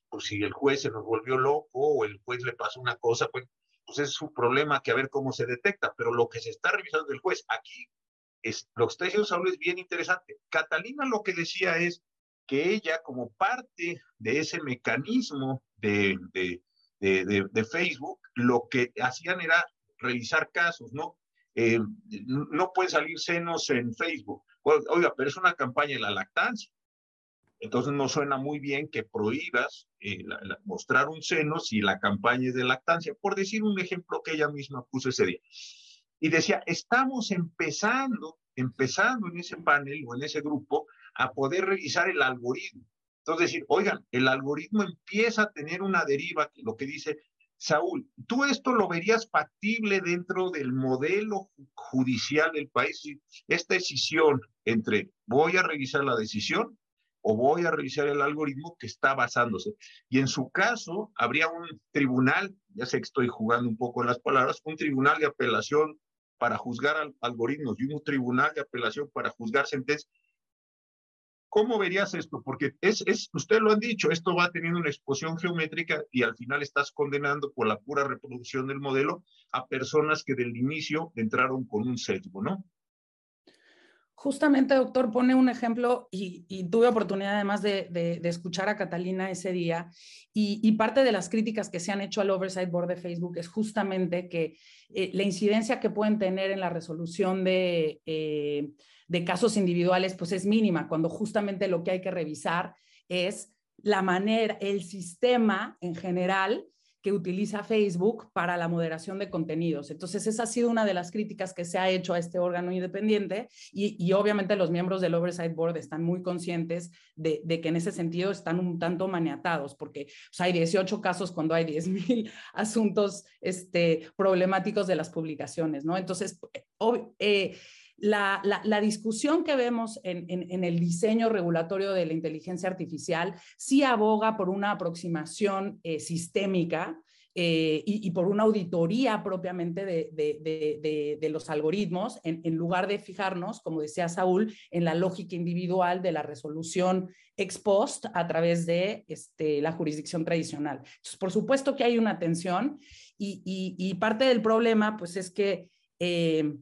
Pues si el juez se nos volvió loco o el juez le pasó una cosa, pues pues es su problema que a ver cómo se detecta, pero lo que se está revisando del juez aquí, es, lo que está diciendo Saúl es bien interesante. Catalina lo que decía es que ella, como parte de ese mecanismo de, de, de, Facebook, lo que hacían era revisar casos, ¿no? Eh, no pueden salir senos en Facebook. Oiga, pero es una campaña de la lactancia. Entonces no suena muy bien que prohíbas eh, mostrar un seno si la campaña es de lactancia, por decir un ejemplo que ella misma puso ese día. Y decía, estamos empezando, empezando en ese panel o en ese grupo a poder revisar el algoritmo. Entonces decir, oigan, el algoritmo empieza a tener una deriva, lo que dice Saúl, ¿tú esto lo verías factible dentro del modelo judicial del país? Esta decisión entre voy a revisar la decisión o voy a revisar el algoritmo que está basándose. Y en su caso, habría un tribunal, ya sé que estoy jugando un poco en las palabras, un tribunal de apelación para juzgar algoritmos y un tribunal de apelación para juzgar sentencias. ¿Cómo verías esto? Porque es, es, usted lo han dicho, esto va teniendo una exposición geométrica y al final estás condenando por la pura reproducción del modelo a personas que del inicio entraron con un sesgo, ¿no? Justamente, doctor, pone un ejemplo y, tuve oportunidad además de, escuchar a Catalina ese día y, parte de las críticas que se han hecho al Oversight Board de Facebook es justamente que eh, la incidencia que pueden tener en la resolución de, eh, de casos individuales pues es mínima, cuando justamente lo que hay que revisar es la manera, el sistema en general que utiliza Facebook para la moderación de contenidos. Entonces, esa ha sido una de las críticas que se ha hecho a este órgano independiente y, obviamente los miembros del Oversight Board están muy conscientes de, que en ese sentido están un tanto maniatados, porque hay 18 casos cuando hay 10.000 (laughs) asuntos este, problemáticos de las publicaciones, ¿no? Entonces, eh, la, la, discusión que vemos en, en, el diseño regulatorio de la inteligencia artificial sí aboga por una aproximación eh, sistémica eh, y, por una auditoría propiamente de, de, los algoritmos, en, en, lugar de fijarnos, como decía Saúl, en la lógica individual de la resolución ex post a través de este, la jurisdicción tradicional. Entonces, por supuesto que hay una tensión y, y, parte del problema, pues es que... Eh,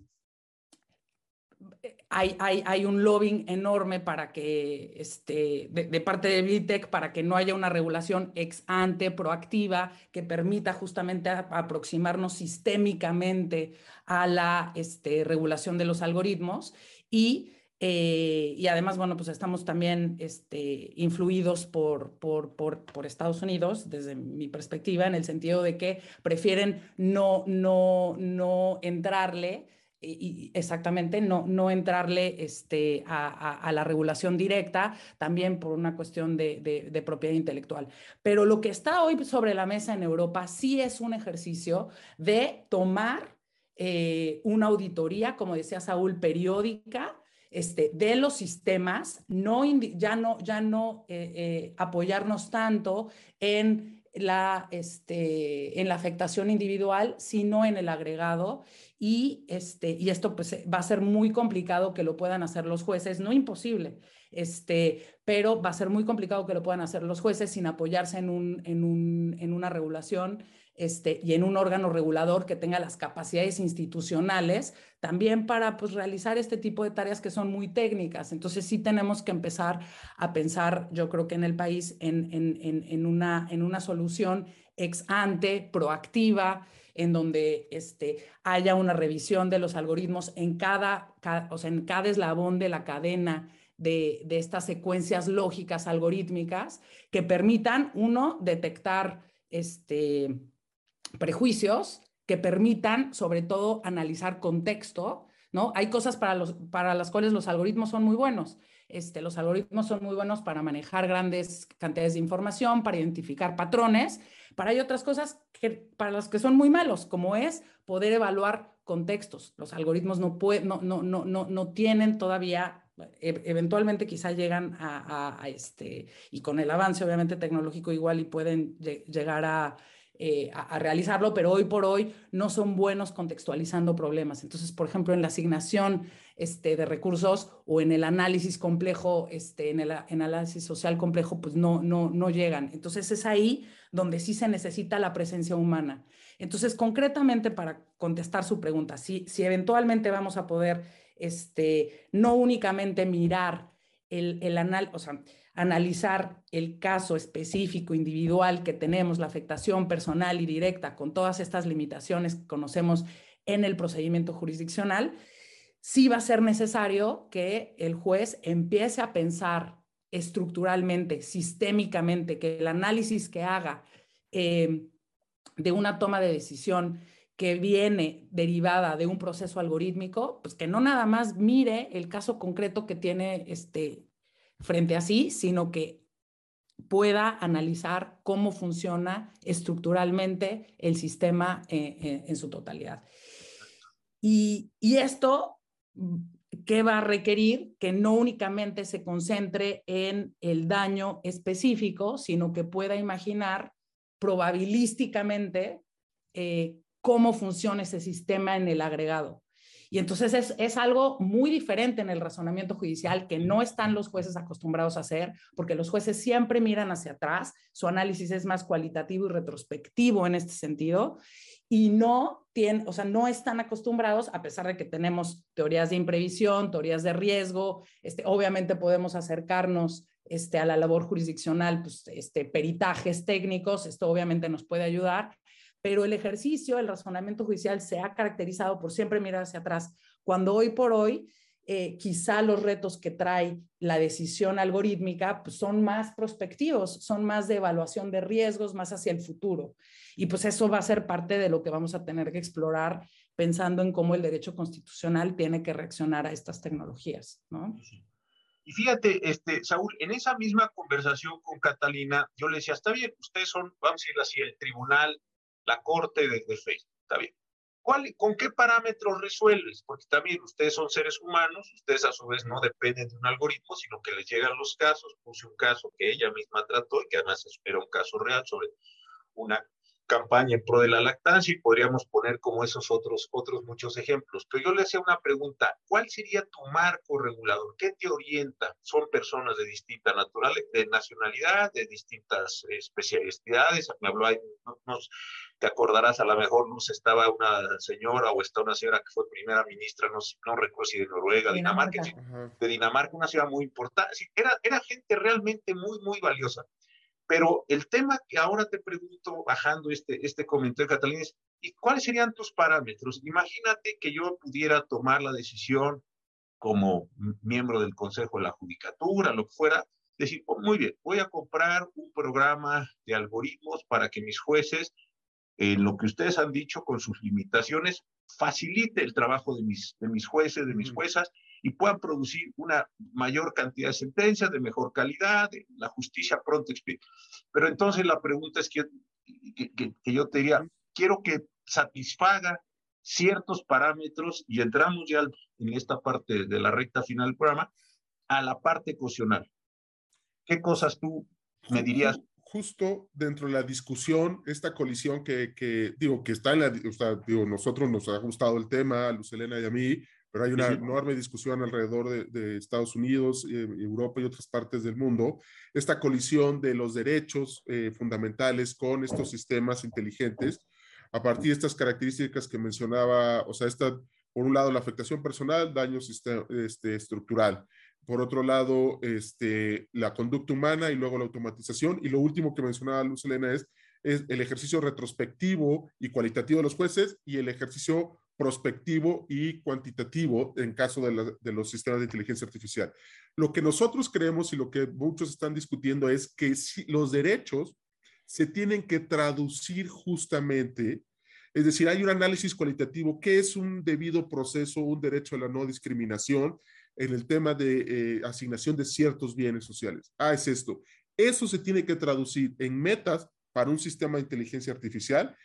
hay, hay, hay, un lobbying enorme para que, este, de, parte de BITEC, para que no haya una regulación ex ante proactiva que permita justamente aproximarnos sistémicamente a la este, regulación de los algoritmos. Y eh, y además, bueno, pues estamos también este, influidos por, por, por, por, Estados Unidos, desde mi perspectiva, en el sentido de que prefieren no, no, no entrarle y exactamente no, no entrarle este, a, a, la regulación directa, también por una cuestión de, de, propiedad intelectual. Pero lo que está hoy sobre la mesa en Europa sí es un ejercicio de tomar eh, una auditoría, como decía Saúl, periódica. Este, de los sistemas, no, ya no, ya no eh, eh, apoyarnos tanto en la, este, en la afectación individual, sino en el agregado y, este, y esto pues eh, va a ser muy complicado que lo puedan hacer los jueces, no imposible, este, pero va a ser muy complicado que lo puedan hacer los jueces sin apoyarse en, un, en, un, en una regulación este, y en un órgano regulador que tenga las capacidades institucionales también para pues, realizar este tipo de tareas que son muy técnicas. Entonces sí tenemos que empezar a pensar, yo creo que en el país, en, en, en una, en una solución ex ante, proactiva, en donde este, haya una revisión de los algoritmos en cada, o sea, en cada eslabón de la cadena de, de, estas secuencias lógicas algorítmicas que permitan, uno, detectar este, prejuicios, que permitan, sobre todo, analizar contexto, ¿no? Hay cosas para, los, para las cuales los algoritmos son muy buenos. Este, los algoritmos son muy buenos para manejar grandes cantidades de información, para identificar patrones, para hay otras cosas que, para las que son muy malos, como es poder evaluar contextos. Los algoritmos no, no, no, no, no, no tienen todavía e, eventualmente quizá llegan a, a, este, y con el avance obviamente tecnológico igual y pueden llegar a, eh, a, realizarlo, pero hoy por hoy no son buenos contextualizando problemas. Entonces, por ejemplo, en la asignación este, de recursos o en el análisis complejo, este, en el análisis social complejo, pues no, no, no llegan. Entonces, es ahí donde sí se necesita la presencia humana. Entonces, concretamente, para contestar su pregunta, si, si eventualmente vamos a poder este, no únicamente mirar el, el análisis, o sea, analizar el caso específico, individual que tenemos, la afectación personal y directa con todas estas limitaciones que conocemos en el procedimiento jurisdiccional, sí va a ser necesario que el juez empiece a pensar estructuralmente, sistémicamente, que el análisis que haga eh, de una toma de decisión que viene derivada de un proceso algorítmico, pues que no nada más mire el caso concreto que tiene este, frente a sí, sino que pueda analizar cómo funciona estructuralmente el sistema eh, eh, en su totalidad. Y, y, esto, ¿qué va a requerir? Que no únicamente se concentre en el daño específico, sino que pueda imaginar probabilísticamente eh, cómo funciona ese sistema en el agregado. Y entonces es, es, algo muy diferente en el razonamiento judicial que no están los jueces acostumbrados a hacer, porque los jueces siempre miran hacia atrás, su análisis es más cualitativo y retrospectivo en este sentido, y no tienen, o sea, no están acostumbrados, a pesar de que tenemos teorías de imprevisión, teorías de riesgo, este, obviamente podemos acercarnos este, a la labor jurisdiccional, pues, este, peritajes técnicos, esto obviamente nos puede ayudar, pero el ejercicio, el razonamiento judicial se ha caracterizado por siempre mirar hacia atrás, cuando hoy por hoy eh, quizá los retos que trae la decisión algorítmica pues son más prospectivos, son más de evaluación de riesgos, más hacia el futuro. Y pues eso va a ser parte de lo que vamos a tener que explorar pensando en cómo el derecho constitucional tiene que reaccionar a estas tecnologías, ¿no? Y fíjate, este, Saúl, en esa misma conversación con Catalina, yo le decía, está bien, ustedes son, vamos a decir así, el tribunal la corte de, Facebook. Está bien. ¿Con qué parámetros resuelves? Porque también ustedes son seres humanos, ustedes a su vez no dependen de un algoritmo, sino que les llegan los casos. Puse un caso que ella misma trató y que además era un caso real sobre una campaña en pro de la lactancia y podríamos poner como esos otros, otros muchos ejemplos. Pero yo le hacía una pregunta, ¿cuál sería tu marco regulador? ¿Qué te orienta? Son personas de distinta naturaleza, de nacionalidad, de distintas especialidades. Me habló, nos, te acordarás, a lo mejor no estaba una señora o está una señora que fue primera ministra, no, no recuerdo si de Noruega, Dinamarca, Dinamarca de Dinamarca, una ciudad muy importante. Era, era gente realmente muy, muy valiosa. Pero el tema que ahora te pregunto, bajando este, este comentario, Catalina, es, ¿y cuáles serían tus parámetros? Imagínate que yo pudiera tomar la decisión como miembro del Consejo de la Judicatura, lo que fuera, decir, oh, muy bien, voy a comprar un programa de algoritmos para que mis jueces, en lo que ustedes han dicho con sus limitaciones, facilite el trabajo de mis, de mis jueces, de mis juezas, y puedan producir una mayor cantidad de sentencias de mejor calidad, de la justicia pronto expide. Pero entonces la pregunta es que, que, que, yo te diría, quiero que satisfaga ciertos parámetros y entramos ya en esta parte de la recta final del programa a la parte ecuacional. ¿Qué cosas tú me dirías? Justo dentro de la discusión, esta colisión que, que digo, que está en la, o sea, digo, nosotros nos ha gustado el tema, a Luz Elena y a mí, pero hay una enorme discusión alrededor de, Estados Unidos, eh, Europa y otras partes del mundo, esta colisión de los derechos eh, fundamentales con estos sistemas inteligentes, a partir de estas características que mencionaba, o sea, esta, por un lado, la afectación personal, daño este, estructural, por otro lado, este, la conducta humana y luego la automatización, y lo último que mencionaba Luz Elena es, es el ejercicio retrospectivo y cualitativo de los jueces y el ejercicio prospectivo y cuantitativo en caso de, los sistemas de inteligencia artificial. Lo que nosotros creemos y lo que muchos están discutiendo es que si los derechos se tienen que traducir justamente, es decir, hay un análisis cualitativo, ¿qué es un debido proceso, un derecho a la no discriminación en el tema de eh, asignación de ciertos bienes sociales? Ah, es esto. Eso se tiene que traducir en metas para un sistema de inteligencia artificial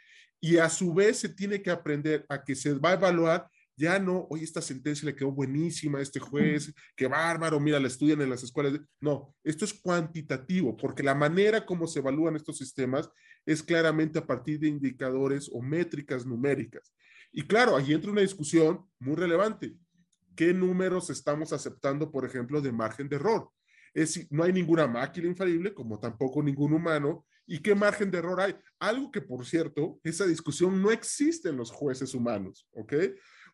y a su vez se tiene que aprender a que se va a evaluar ya no, oye, esta sentencia le quedó buenísima a este juez, qué bárbaro, mira, la estudian en las escuelas. No, esto es cuantitativo, porque la manera como se evalúan estos sistemas es claramente a partir de indicadores o métricas numéricas. Y claro, ahí entra una discusión muy relevante. ¿Qué números estamos aceptando, por ejemplo, de margen de error? Es decir, no hay ninguna máquina infalible, como tampoco ningún humano, ¿Y qué margen de error hay? Algo que, por cierto, esa discusión no existe en los jueces humanos, ¿ok?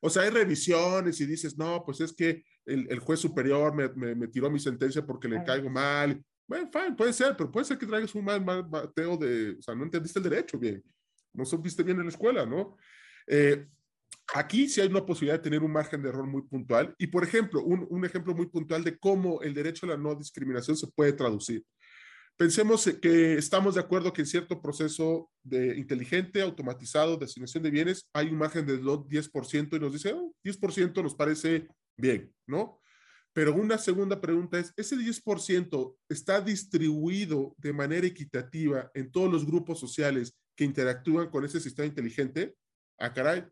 O sea, hay revisiones y dices, no, pues es que el, juez superior me, me, tiró mi sentencia porque le caigo mal. Bueno, fine, puede ser, pero puede ser que traigas un mal, mal bateo de, o sea, no entendiste el derecho bien, no supiste bien en la escuela, ¿no? Eh, aquí sí hay una posibilidad de tener un margen de error muy puntual y, por ejemplo, un, un ejemplo muy puntual de cómo el derecho a la no discriminación se puede traducir. Pensemos que estamos de acuerdo que en cierto proceso de inteligente, automatizado, de asignación de bienes, hay un margen de 10% y nos dice, 10% nos parece bien, ¿no? Pero una segunda pregunta es, ¿ese 10% está distribuido de manera equitativa en todos los grupos sociales que interactúan con ese sistema inteligente? Ah, caray.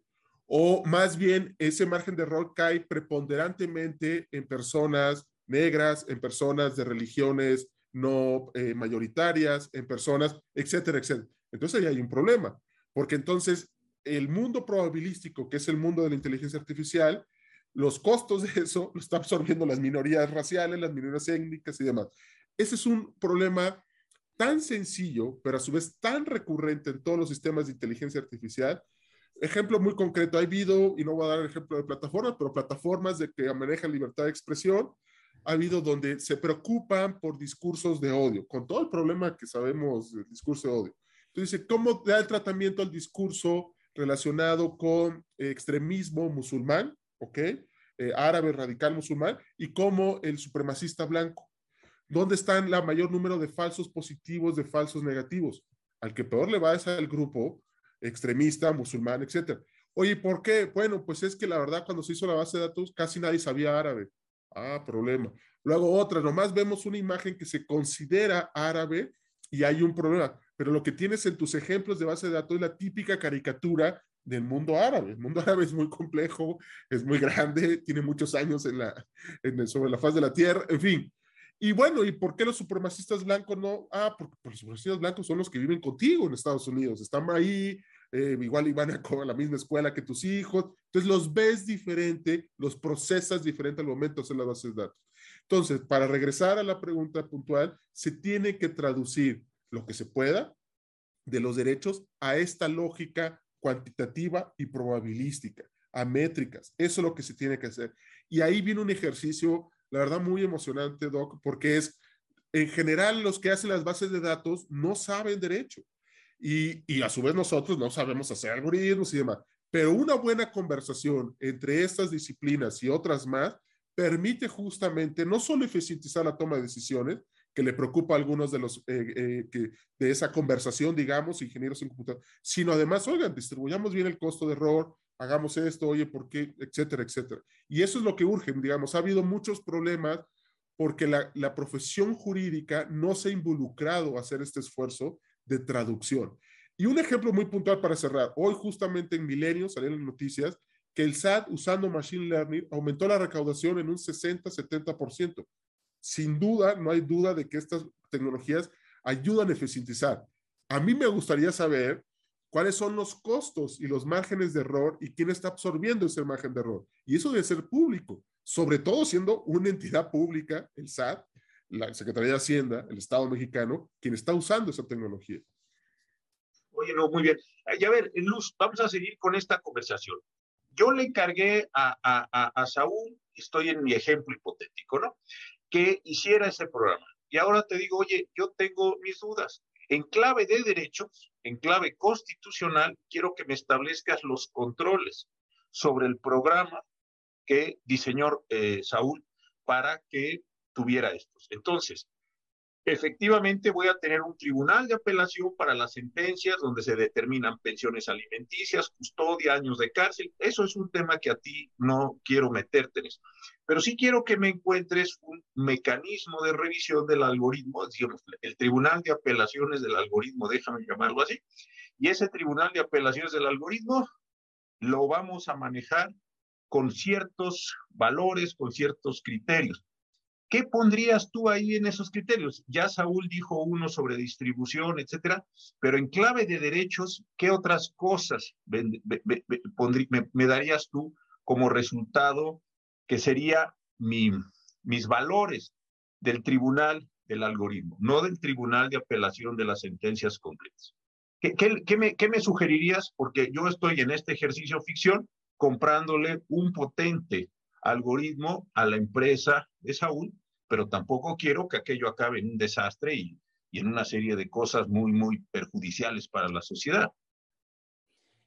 O más bien, ese margen de error cae preponderantemente en personas negras, en personas de religiones no eh, mayoritarias, en personas, etcétera, etcétera. Entonces ahí hay un problema, porque entonces el mundo probabilístico, que es el mundo de la inteligencia artificial, los costos de eso lo está absorbiendo las minorías raciales, las minorías étnicas y demás. Ese es un problema tan sencillo, pero a su vez tan recurrente en todos los sistemas de inteligencia artificial. Ejemplo muy concreto, ha habido, y no voy a dar el ejemplo de plataformas, pero plataformas de que manejan libertad de expresión, ha habido donde se preocupan por discursos de odio, con todo el problema que sabemos del discurso de odio. Entonces, ¿cómo da el tratamiento al discurso relacionado con extremismo musulmán, ¿ok? Eh, árabe radical musulmán, y cómo el supremacista blanco. ¿Dónde están la mayor número de falsos positivos, de falsos negativos? Al que peor le va es al grupo extremista, musulmán, etc. Oye, ¿por qué? Bueno, pues es que la verdad cuando se hizo la base de datos casi nadie sabía árabe. Ah, problema. Luego otra, nomás vemos una imagen que se considera árabe y hay un problema. Pero lo que tienes en tus ejemplos de base de datos es la típica caricatura del mundo árabe. El mundo árabe es muy complejo, es muy grande, tiene muchos años en la, sobre la faz de la tierra, en fin. Y bueno, ¿y por qué los supremacistas blancos no? Ah, porque, los supremacistas blancos son los que viven contigo en Estados Unidos, están ahí, eh, igual iban a, a la misma escuela que tus hijos, entonces los ves diferente, los procesas diferente al momento de hacer las bases de datos. Entonces, para regresar a la pregunta puntual, se tiene que traducir lo que se pueda de los derechos a esta lógica cuantitativa y probabilística, a métricas. Eso es lo que se tiene que hacer. Y ahí viene un ejercicio, la verdad, muy emocionante, Doc, porque es, en general, los que hacen las bases de datos no saben derecho. Y, y a su vez nosotros no sabemos hacer algoritmos y demás. Pero una buena conversación entre estas disciplinas y otras más permite justamente no solo eficientizar la toma de decisiones, que le preocupa a algunos de los eh, eh, que, de esa conversación, digamos, ingenieros en computador, sino además, oigan, distribuyamos bien el costo de error, hagamos esto, oye, ¿por qué? Etcétera, etcétera. Y eso es lo que urge, digamos, ha habido muchos problemas porque la, la profesión jurídica no se ha involucrado a hacer este esfuerzo de traducción. Y un ejemplo muy puntual para cerrar, hoy justamente en Milenio salieron noticias que el SAT usando Machine Learning aumentó la recaudación en un 60-70% sin duda, no hay duda de que estas tecnologías ayudan a eficientizar. A mí me gustaría saber cuáles son los costos y los márgenes de error y quién está absorbiendo ese margen de error. Y eso debe ser público, sobre todo siendo una entidad pública, el SAT, la Secretaría de Hacienda, el Estado mexicano, quien está usando esa tecnología. Oye, no, muy bien. Y a ver, Luz, vamos a seguir con esta conversación. Yo le encargué a, a, a Saúl, estoy en mi ejemplo hipotético, ¿no? que hiciera ese programa. Y ahora te digo, oye, yo tengo mis dudas. En clave de derechos, en clave constitucional, quiero que me establezcas los controles sobre el programa que diseñó eh, Saúl para que tuviera estos. Entonces, efectivamente voy a tener un tribunal de apelación para las sentencias donde se determinan pensiones alimenticias, custodia, años de cárcel. Eso es un tema que a ti no quiero meterte en. Pero sí quiero que me encuentres un mecanismo de revisión del algoritmo, digamos, el tribunal de apelaciones del algoritmo, déjame llamarlo así. Y ese tribunal de apelaciones del algoritmo lo vamos a manejar con ciertos valores, con ciertos criterios. ¿Qué pondrías tú ahí en esos criterios? Ya Saúl dijo uno sobre distribución, etcétera, pero en clave de derechos, ¿qué otras cosas me, darías tú como resultado que sería mis valores del tribunal del algoritmo, no del tribunal de apelación de las sentencias completas? ¿Qué, me, ¿Qué me sugerirías? Porque yo estoy en este ejercicio ficción comprándole un potente algoritmo a la empresa de Saúl, pero tampoco quiero que aquello acabe en un desastre y, en una serie de cosas muy, muy perjudiciales para la sociedad.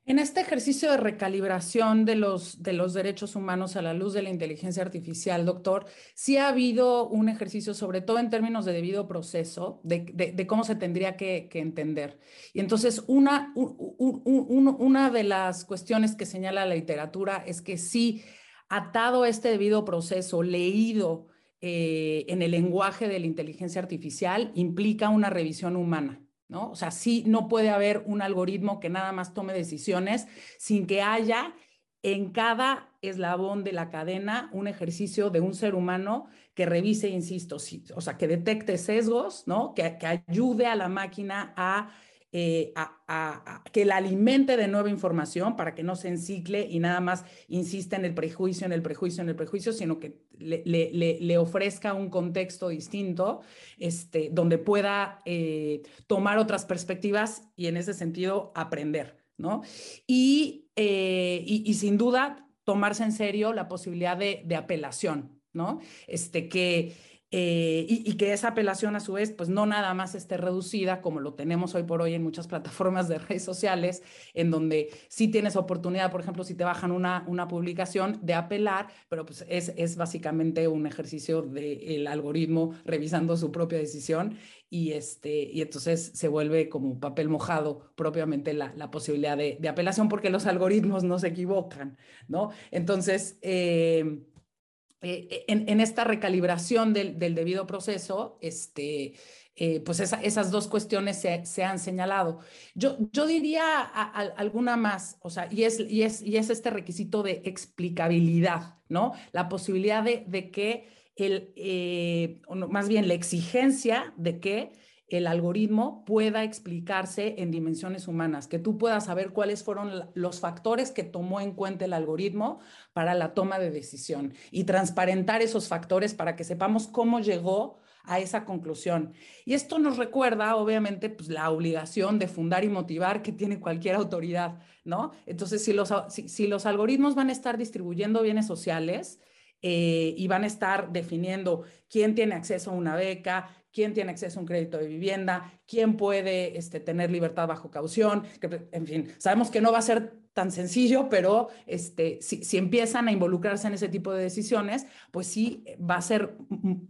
En este ejercicio de recalibración de los, de los derechos humanos a la luz de la inteligencia artificial, doctor, sí ha habido un ejercicio, sobre todo en términos de debido proceso, de, cómo se tendría que, que, entender. Y entonces, una, una de las cuestiones que señala la literatura es que sí atado este debido proceso, leído eh, en el lenguaje de la inteligencia artificial, implica una revisión humana. ¿no? O sea, sí no puede haber un algoritmo que nada más tome decisiones sin que haya en cada eslabón de la cadena un ejercicio de un ser humano que revise, insisto, o sea, que detecte sesgos, ¿no? Que ayude a la máquina a eh, que la alimente de nueva información para que no se encicle y nada más insista en el prejuicio, en el prejuicio, en el prejuicio, sino que le, le, ofrezca un contexto distinto este, donde pueda eh, tomar otras perspectivas y en ese sentido aprender, ¿no? Y, eh, y, y, sin duda tomarse en serio la posibilidad de, de apelación, ¿no? Este, que eh, y, que esa apelación a su vez, pues no nada más esté reducida como lo tenemos hoy por hoy en muchas (laughs) plataformas de redes sociales, en donde sí tienes oportunidad, por ejemplo, si te bajan una, una publicación, de apelar, pero pues es, es básicamente un ejercicio del algoritmo revisando su propia decisión y, este, y entonces se vuelve como papel mojado propiamente la, la posibilidad de, de, apelación porque los algoritmos no se equivocan, ¿no? Entonces... Eh, eh, en, esta recalibración del, debido proceso, este, eh, pues esas dos cuestiones se, han señalado. Yo, yo diría alguna más, o sea, y es, y, es, y es este requisito de explicabilidad, ¿no? La posibilidad de, que el, eh, más bien la exigencia de que el algoritmo pueda explicarse en dimensiones humanas, que tú puedas saber cuáles fueron los factores que tomó en cuenta el algoritmo para la toma de decisión y transparentar esos factores para que sepamos cómo llegó a esa conclusión. Y esto nos recuerda, obviamente, pues, la obligación de fundar y motivar que tiene cualquier autoridad, ¿no? Entonces, si los, si, los algoritmos van a estar distribuyendo bienes sociales, eh, y van a estar definiendo quién tiene acceso a una beca, quién tiene acceso a un crédito de vivienda, quién puede este, tener libertad bajo caución, en fin, sabemos que no va a ser tan sencillo, pero este, si, empiezan a involucrarse en ese tipo de decisiones, pues sí va a ser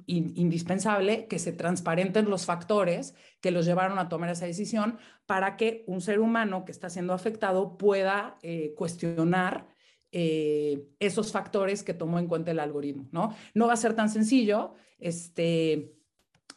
indispensable que se transparenten los factores que los llevaron a tomar esa decisión para que un ser humano que está siendo afectado pueda eh, cuestionar eh, esos factores que tomó en cuenta el algoritmo, ¿no? No va a ser tan sencillo, este,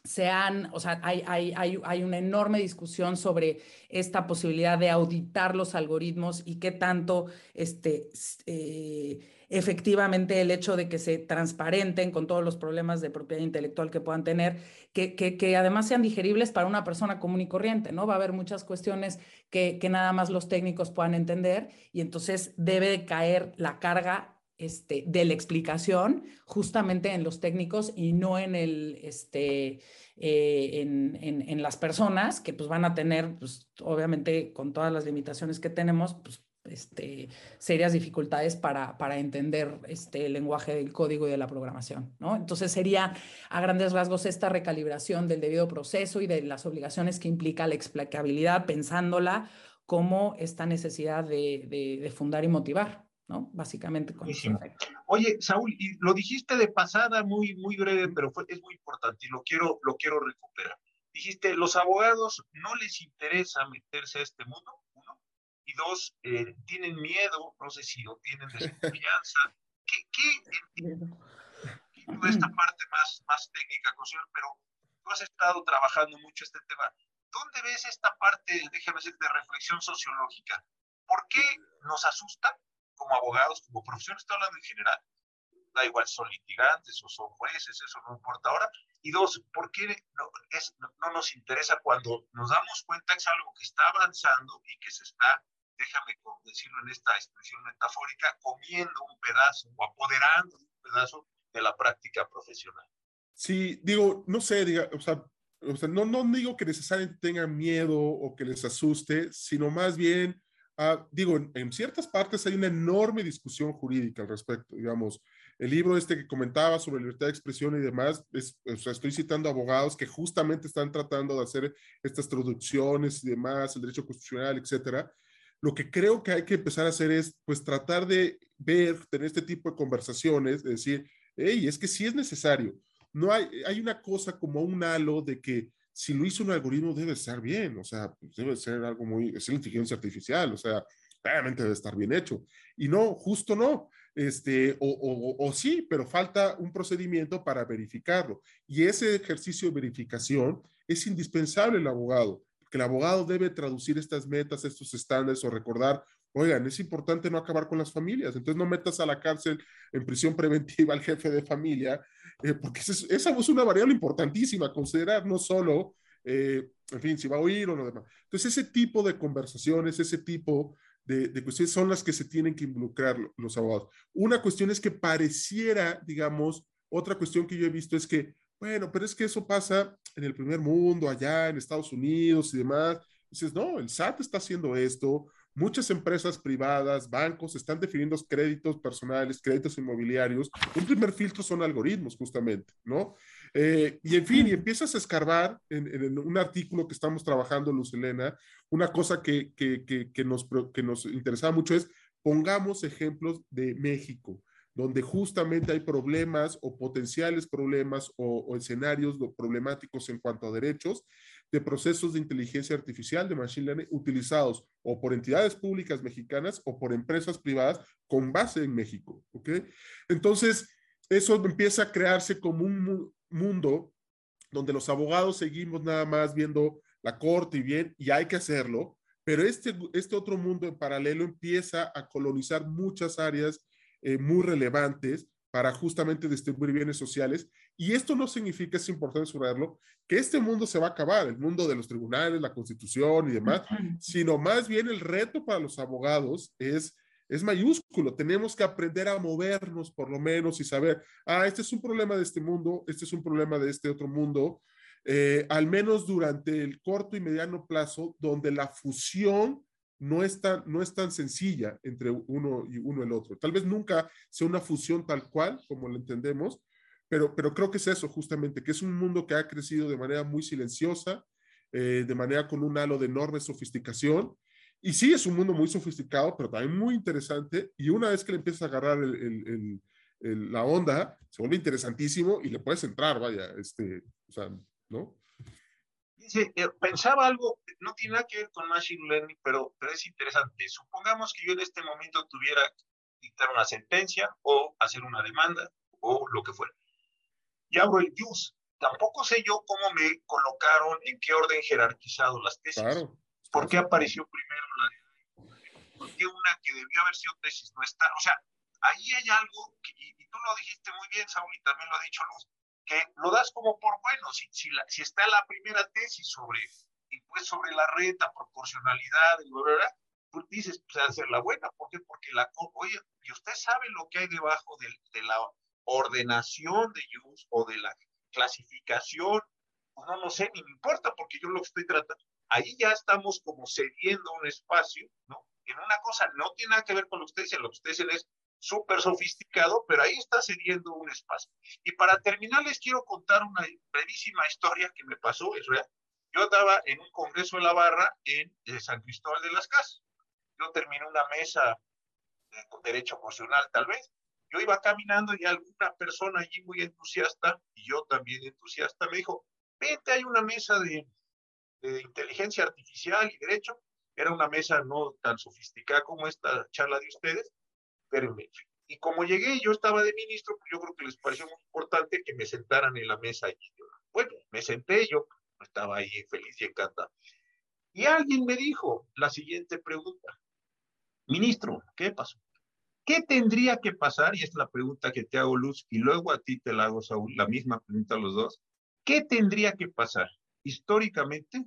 sean, o sea, hay, hay, hay, hay, una enorme discusión sobre esta posibilidad de auditar los algoritmos y qué tanto este, eh, efectivamente el hecho de que se transparenten con todos los problemas de propiedad intelectual que puedan tener, que, que, que además sean digeribles para una persona común y corriente, ¿no? Va a haber muchas cuestiones que, que nada más los técnicos puedan entender y entonces debe caer la carga este, de la explicación justamente en los técnicos y no en, el, este, eh, en, en, las personas que pues, van a tener, pues, obviamente con todas las limitaciones que tenemos, pues, este, serias dificultades para, para entender este, el lenguaje del código y de la programación. ¿no? Entonces sería a grandes rasgos esta recalibración del debido proceso y de las obligaciones que implica la explicabilidad, pensándola como esta necesidad de, de fundar y motivar. ¿No? Básicamente con Oye, Saúl, y lo dijiste de pasada muy, muy breve, pero fue, es muy importante y lo quiero, lo quiero recuperar. Dijiste, los abogados no les interesa meterse a este mundo, uno, y dos, eh, tienen miedo, no sé si lo tienen desconfianza. (laughs) ¿Qué, qué esta parte más, más técnica, pero tú has estado trabajando mucho este tema. ¿Dónde ves esta parte, déjame decir, de reflexión sociológica? ¿Por qué nos asusta como abogados, como profesión, estoy hablando en general, da igual, son litigantes o son jueces, eso no importa ahora. Y dos, ¿por qué no, es, no, nos interesa cuando nos damos cuenta que es algo que está avanzando y que se está, déjame decirlo en esta expresión metafórica, comiendo un pedazo o apoderando un pedazo de la práctica profesional? Sí, digo, no sé, diga, o sea, o sea no, no digo que necesariamente tengan miedo o que les asuste, sino más bien Ah, digo, en, ciertas partes hay una enorme discusión jurídica al respecto, digamos. El libro este que comentaba sobre libertad de expresión y demás, es, o sea, estoy citando abogados que justamente están tratando de hacer estas traducciones y demás, el derecho constitucional, etcétera. Lo que creo que hay que empezar a hacer es, pues, tratar de ver, tener este tipo de conversaciones, de decir, hey, es que sí es necesario. No hay, hay una cosa como un halo de que si lo hizo un algoritmo debe estar bien, o sea, pues, debe ser algo muy, es la inteligencia artificial, o sea, claramente debe estar bien hecho. Y no, justo no, este, o, o, sí, pero falta un procedimiento para verificarlo. Y ese ejercicio de verificación es indispensable el abogado, porque el abogado debe traducir estas metas, estos estándares o recordar, oigan, es importante no acabar con las familias, entonces no metas a la cárcel en prisión preventiva al jefe de familia eh, porque esa es una variable importantísima, considerar no solo, eh, en fin, si va a oír o no demás. Entonces, ese tipo de conversaciones, ese tipo de, de, cuestiones son las que se tienen que involucrar los abogados. Una cuestión es que pareciera, digamos, otra cuestión que yo he visto es que, bueno, pero es que eso pasa en el primer mundo, allá en Estados Unidos y demás. Dices, no, el SAT está haciendo esto, Muchas empresas privadas, bancos, están definiendo créditos personales, créditos inmobiliarios. Un primer filtro son algoritmos, justamente, ¿no? Eh, y en fin, y empiezas a escarbar en, un artículo que estamos trabajando, Luz Elena, una cosa que, que, que, nos, que nos interesaba mucho es, pongamos ejemplos de México donde justamente hay problemas o potenciales problemas o, o, escenarios problemáticos en cuanto a derechos de procesos de inteligencia artificial, de machine learning, utilizados o por entidades públicas mexicanas o por empresas privadas con base en México. ¿ok? Entonces, eso empieza a crearse como un mundo donde los abogados seguimos nada más viendo la corte y bien, y hay que hacerlo, pero este, este otro mundo en paralelo empieza a colonizar muchas áreas eh, muy relevantes para justamente distribuir bienes sociales. Y esto no significa, es importante subrayarlo, que este mundo se va a acabar, el mundo de los tribunales, la constitución y demás, sino más bien el reto para los abogados es, es mayúsculo. Tenemos que aprender a movernos por lo menos y saber, ah, este es un problema de este mundo, este es un problema de este otro mundo, eh, al menos durante el corto y mediano plazo, donde la fusión no es, tan, no es tan sencilla entre uno y uno el otro. Tal vez nunca sea una fusión tal cual como lo entendemos, pero, pero creo que es eso justamente, que es un mundo que ha crecido de manera muy silenciosa, eh, de manera con un halo de enorme sofisticación. Y sí, es un mundo muy sofisticado, pero también muy interesante. Y una vez que le empiezas a agarrar el, la onda, se vuelve interesantísimo y le puedes entrar, vaya, este, o sea, ¿no? Dice, eh, pensaba algo, no tiene nada que ver con Machine Learning, pero, pero es interesante. Supongamos que yo en este momento tuviera que dictar una sentencia o hacer una demanda o lo que fuera. Y abro el JUS. Tampoco sé yo cómo me colocaron, en qué orden jerarquizado las tesis. Claro. ¿Por qué apareció primero la de ¿Por qué una que debió haber sido tesis no está? O sea, ahí hay algo, y, y, tú lo dijiste muy bien, Saúl, y también lo ha dicho Luz, que lo das como por bueno, si, si, la, si está la primera tesis sobre pues sobre la reta, proporcionalidad, pues dices, pues hacer la buena, ¿por qué? Porque la, oye, y usted sabe lo que hay debajo de, de la ordenación de use o de la clasificación, pues no lo sé, ni me importa, porque yo lo estoy tratando, ahí ya estamos como cediendo un espacio, ¿no? En una cosa no tiene nada que ver con lo que usted dice, lo que usted dice es súper sofisticado, pero ahí está cediendo un espacio. Y para terminar, les quiero contar una brevísima historia que me pasó, es. Yo estaba en un congreso de la barra en eh, San Cristóbal de las Casas. Yo terminé una mesa de derecho constitucional, tal vez. Yo iba caminando y alguna persona allí muy entusiasta, y yo también entusiasta, me dijo, vente, hay una mesa de, inteligencia artificial y derecho. Era una mesa no tan sofisticada como esta charla de ustedes, y como llegué, yo estaba de ministro, pues yo creo que les pareció muy importante que me sentaran en la mesa. Y bueno, me senté, yo estaba ahí feliz y encantado. Y alguien me dijo la siguiente pregunta. Ministro, ¿qué pasó? ¿Qué tendría que pasar? Y es la pregunta que te hago, Luz, y luego a ti te la hago, Saúl, la misma pregunta a los dos. ¿Qué tendría que pasar históricamente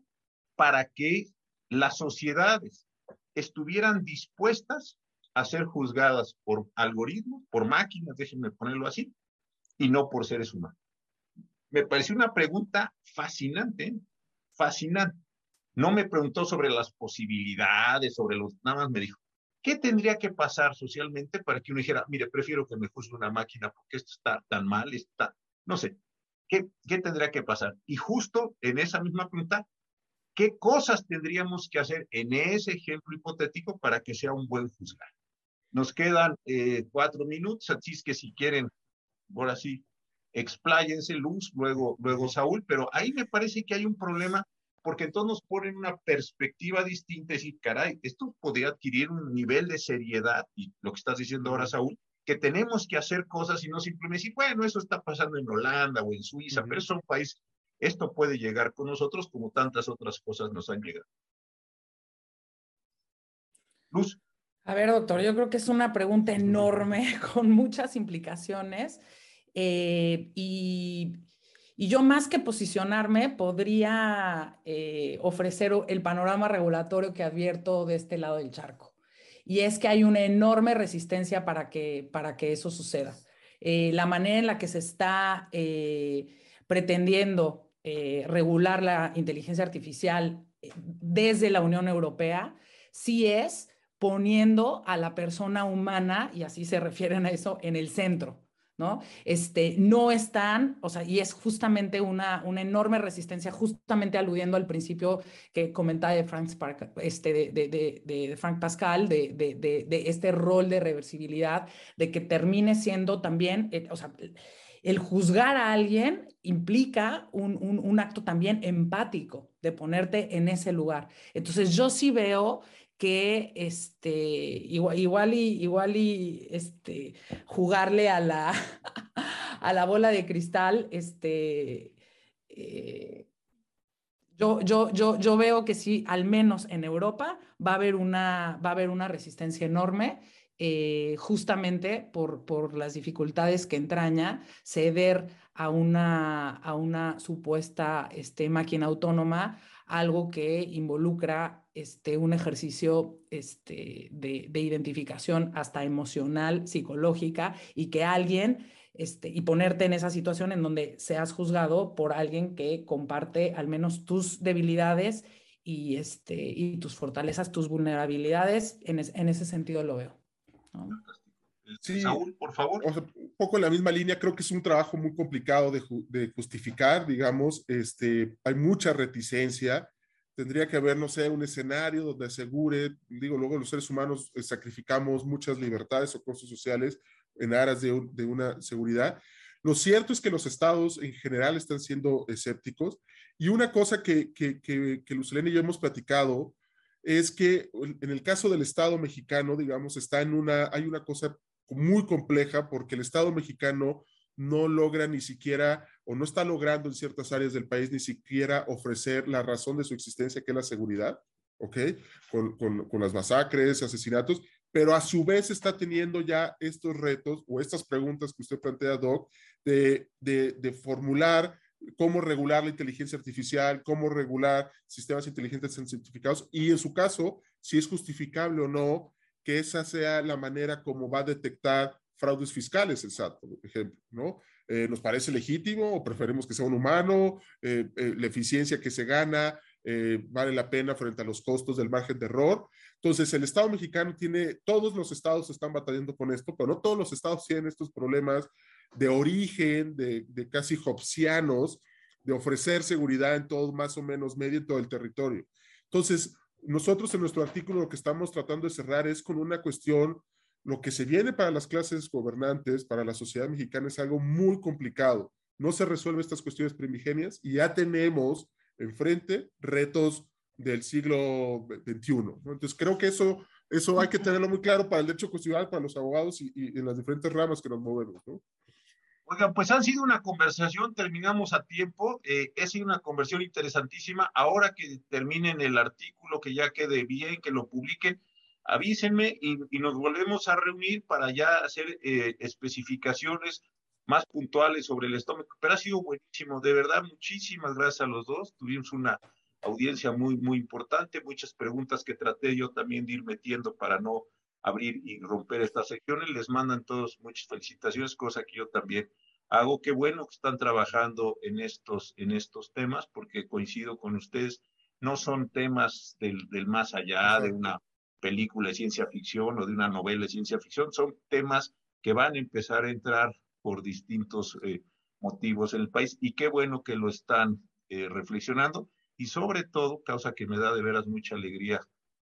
para que las sociedades estuvieran dispuestas a ser juzgadas por algoritmos, por máquinas, déjenme ponerlo así, y no por seres humanos. Me pareció una pregunta fascinante, fascinante. No me preguntó sobre las posibilidades, sobre los, nada más me dijo, ¿qué tendría que pasar socialmente para que uno dijera, mire, prefiero que me juzgue una máquina porque esto está tan mal, está, no sé, ¿qué, qué tendría que pasar? Y justo en esa misma pregunta, ¿qué cosas tendríamos que hacer en ese ejemplo hipotético para que sea un buen juzgar? Nos quedan eh, cuatro minutos, así es que si quieren, ahora sí, expláyense Luz, luego, luego Saúl, pero ahí me parece que hay un problema porque entonces nos ponen una perspectiva distinta y decir, caray, esto podría adquirir un nivel de seriedad, y lo que estás diciendo ahora, Saúl, que tenemos que hacer cosas y no simplemente decir, bueno, eso está pasando en Holanda o en Suiza, pero es un país, esto puede llegar con nosotros como tantas otras cosas nos han llegado. Luz. A ver, doctor, yo creo que es una pregunta enorme (laughs) con muchas implicaciones eh, y, yo más que posicionarme podría eh, ofrecer el panorama regulatorio que advierto de este lado del charco. Y es que hay una enorme resistencia para que, para que eso suceda. Eh, la manera en la que se está pretendiendo regular la inteligencia artificial desde la Unión Europea sí es poniendo a la persona humana, y así se refieren a eso, en el centro. ¿No? Este, no están, o sea, y es justamente una, una enorme resistencia, justamente aludiendo al principio que comentaba de Frank, este, de, de, de, Frank Pascal, de, este rol de reversibilidad, de que termine siendo también, eh, o sea, el juzgar a alguien implica un, un, acto también empático de ponerte en ese lugar. Entonces yo sí veo que este, igual, igual, y, igual y este, jugarle a la, (laughs) a la bola de cristal este, eh, yo, yo, yo, yo veo que sí, al menos en Europa, va a haber una, va a haber una resistencia enorme eh, justamente por, por las dificultades que entraña ceder a una, a una supuesta este, máquina autónoma, algo que involucra este, un ejercicio este, de, de, identificación hasta emocional, psicológica, y que alguien, este, y ponerte en esa situación en donde seas juzgado por alguien que comparte al menos tus debilidades y, este, y tus fortalezas, tus vulnerabilidades, en, es, en ese sentido lo veo. Sí, Saúl, por favor. un poco en la misma línea, creo que es un trabajo muy complicado de, de, justificar, digamos, este, hay mucha reticencia, tendría que haber, no sé, un escenario donde asegure, digo, luego los seres humanos eh, sacrificamos muchas libertades o costos sociales en aras de, de una seguridad. Lo cierto es que los estados en general están siendo escépticos y una cosa que, que, que, que Lucelene y yo hemos platicado es que en el caso del Estado mexicano, digamos, está en una, hay una cosa muy compleja porque el Estado mexicano no logra ni siquiera, o no está logrando en ciertas áreas del país ni siquiera ofrecer la razón de su existencia, que es la seguridad, ¿ok? Con, con, con las masacres, asesinatos, pero a su vez está teniendo ya estos retos o estas preguntas que usted plantea, Doc, de, de, de formular cómo regular la inteligencia artificial, cómo regular sistemas inteligentes certificados y en su caso, si es justificable o no que esa sea la manera como va a detectar fraudes fiscales el SAT, por ejemplo, ¿no? Eh, ¿Nos parece legítimo o preferimos que sea un humano? Eh, eh, ¿La eficiencia que se gana eh, vale la pena frente a los costos del margen de error? Entonces, el Estado mexicano tiene, todos los estados están batallando con esto, pero no todos los estados tienen estos problemas de origen, de, de casi hobbesianos, de ofrecer seguridad en todo más o menos medio en todo el territorio. Entonces, nosotros en nuestro artículo lo que estamos tratando de cerrar es con una cuestión, lo que se viene para las clases gobernantes, para la sociedad mexicana es algo muy complicado. No se resuelven estas cuestiones primigenias y ya tenemos enfrente retos del siglo XXI. ¿no? Entonces, creo que eso, eso hay que tenerlo muy claro para el derecho constitucional, para los abogados y, y en las diferentes ramas que nos movemos. ¿no? Oigan, pues han sido una conversación, terminamos a tiempo, eh, sido una conversación interesantísima. Ahora que terminen el artículo, que ya quede bien, que lo publiquen, avísenme y, y nos volvemos a reunir para ya hacer eh, especificaciones más puntuales sobre el estómago. Pero ha sido buenísimo, de verdad, muchísimas gracias a los dos. Tuvimos una audiencia muy, muy importante, muchas preguntas que traté yo también de ir metiendo para no abrir y romper estas secciones. Les mandan todos muchas felicitaciones, cosa que yo también hago. Qué bueno que están trabajando en estos, en estos temas, porque coincido con ustedes, no son temas del, del más allá de una película de ciencia ficción o de una novela de ciencia ficción, son temas que van a empezar a entrar por distintos eh, motivos en el país y qué bueno que lo están eh, reflexionando y sobre todo, causa que me da de veras mucha alegría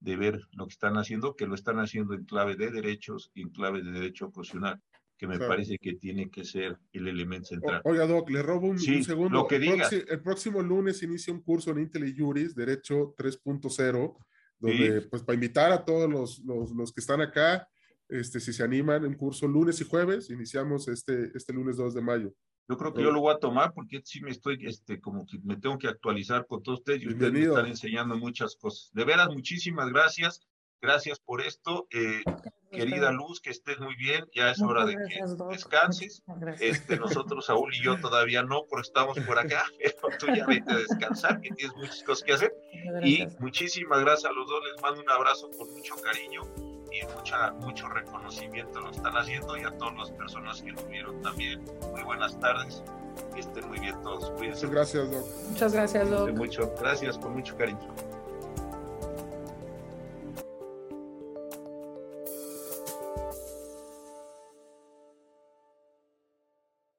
de ver lo que están haciendo, que lo están haciendo en clave de derechos y en clave de derecho constitucional, que me claro. parece que tiene que ser el elemento central. O, oiga, Doc, le robo un, sí, un segundo. Lo que diga. El, el próximo lunes inicia un curso en Intel y Juris, Derecho 3.0, donde, sí. pues, para invitar a todos los, los, los, que están acá, este, si se animan, un curso lunes y jueves, iniciamos este, este lunes 2 de mayo. Yo creo que yo lo voy a tomar porque sí me estoy, este, como que me tengo que actualizar con todos ustedes y ustedes me están enseñando muchas cosas. De veras, muchísimas gracias. Gracias por esto. Eh, querida Luz, que estés muy bien. Ya es hora de que descanses. Este, nosotros, Saúl y yo, todavía no, pero estamos por acá. (laughs) Pero tú ya vete a descansar, que tienes muchas cosas que hacer. Y muchísimas gracias a los dos. Les mando un abrazo con mucho cariño y mucha, mucho reconocimiento lo están haciendo y a todas las personas que estuvieron también. Muy buenas tardes. Que estén muy bien todos. Cuídense. Muchas gracias, Doc. Muchas gracias, Doc. Mucho, gracias, con mucho cariño.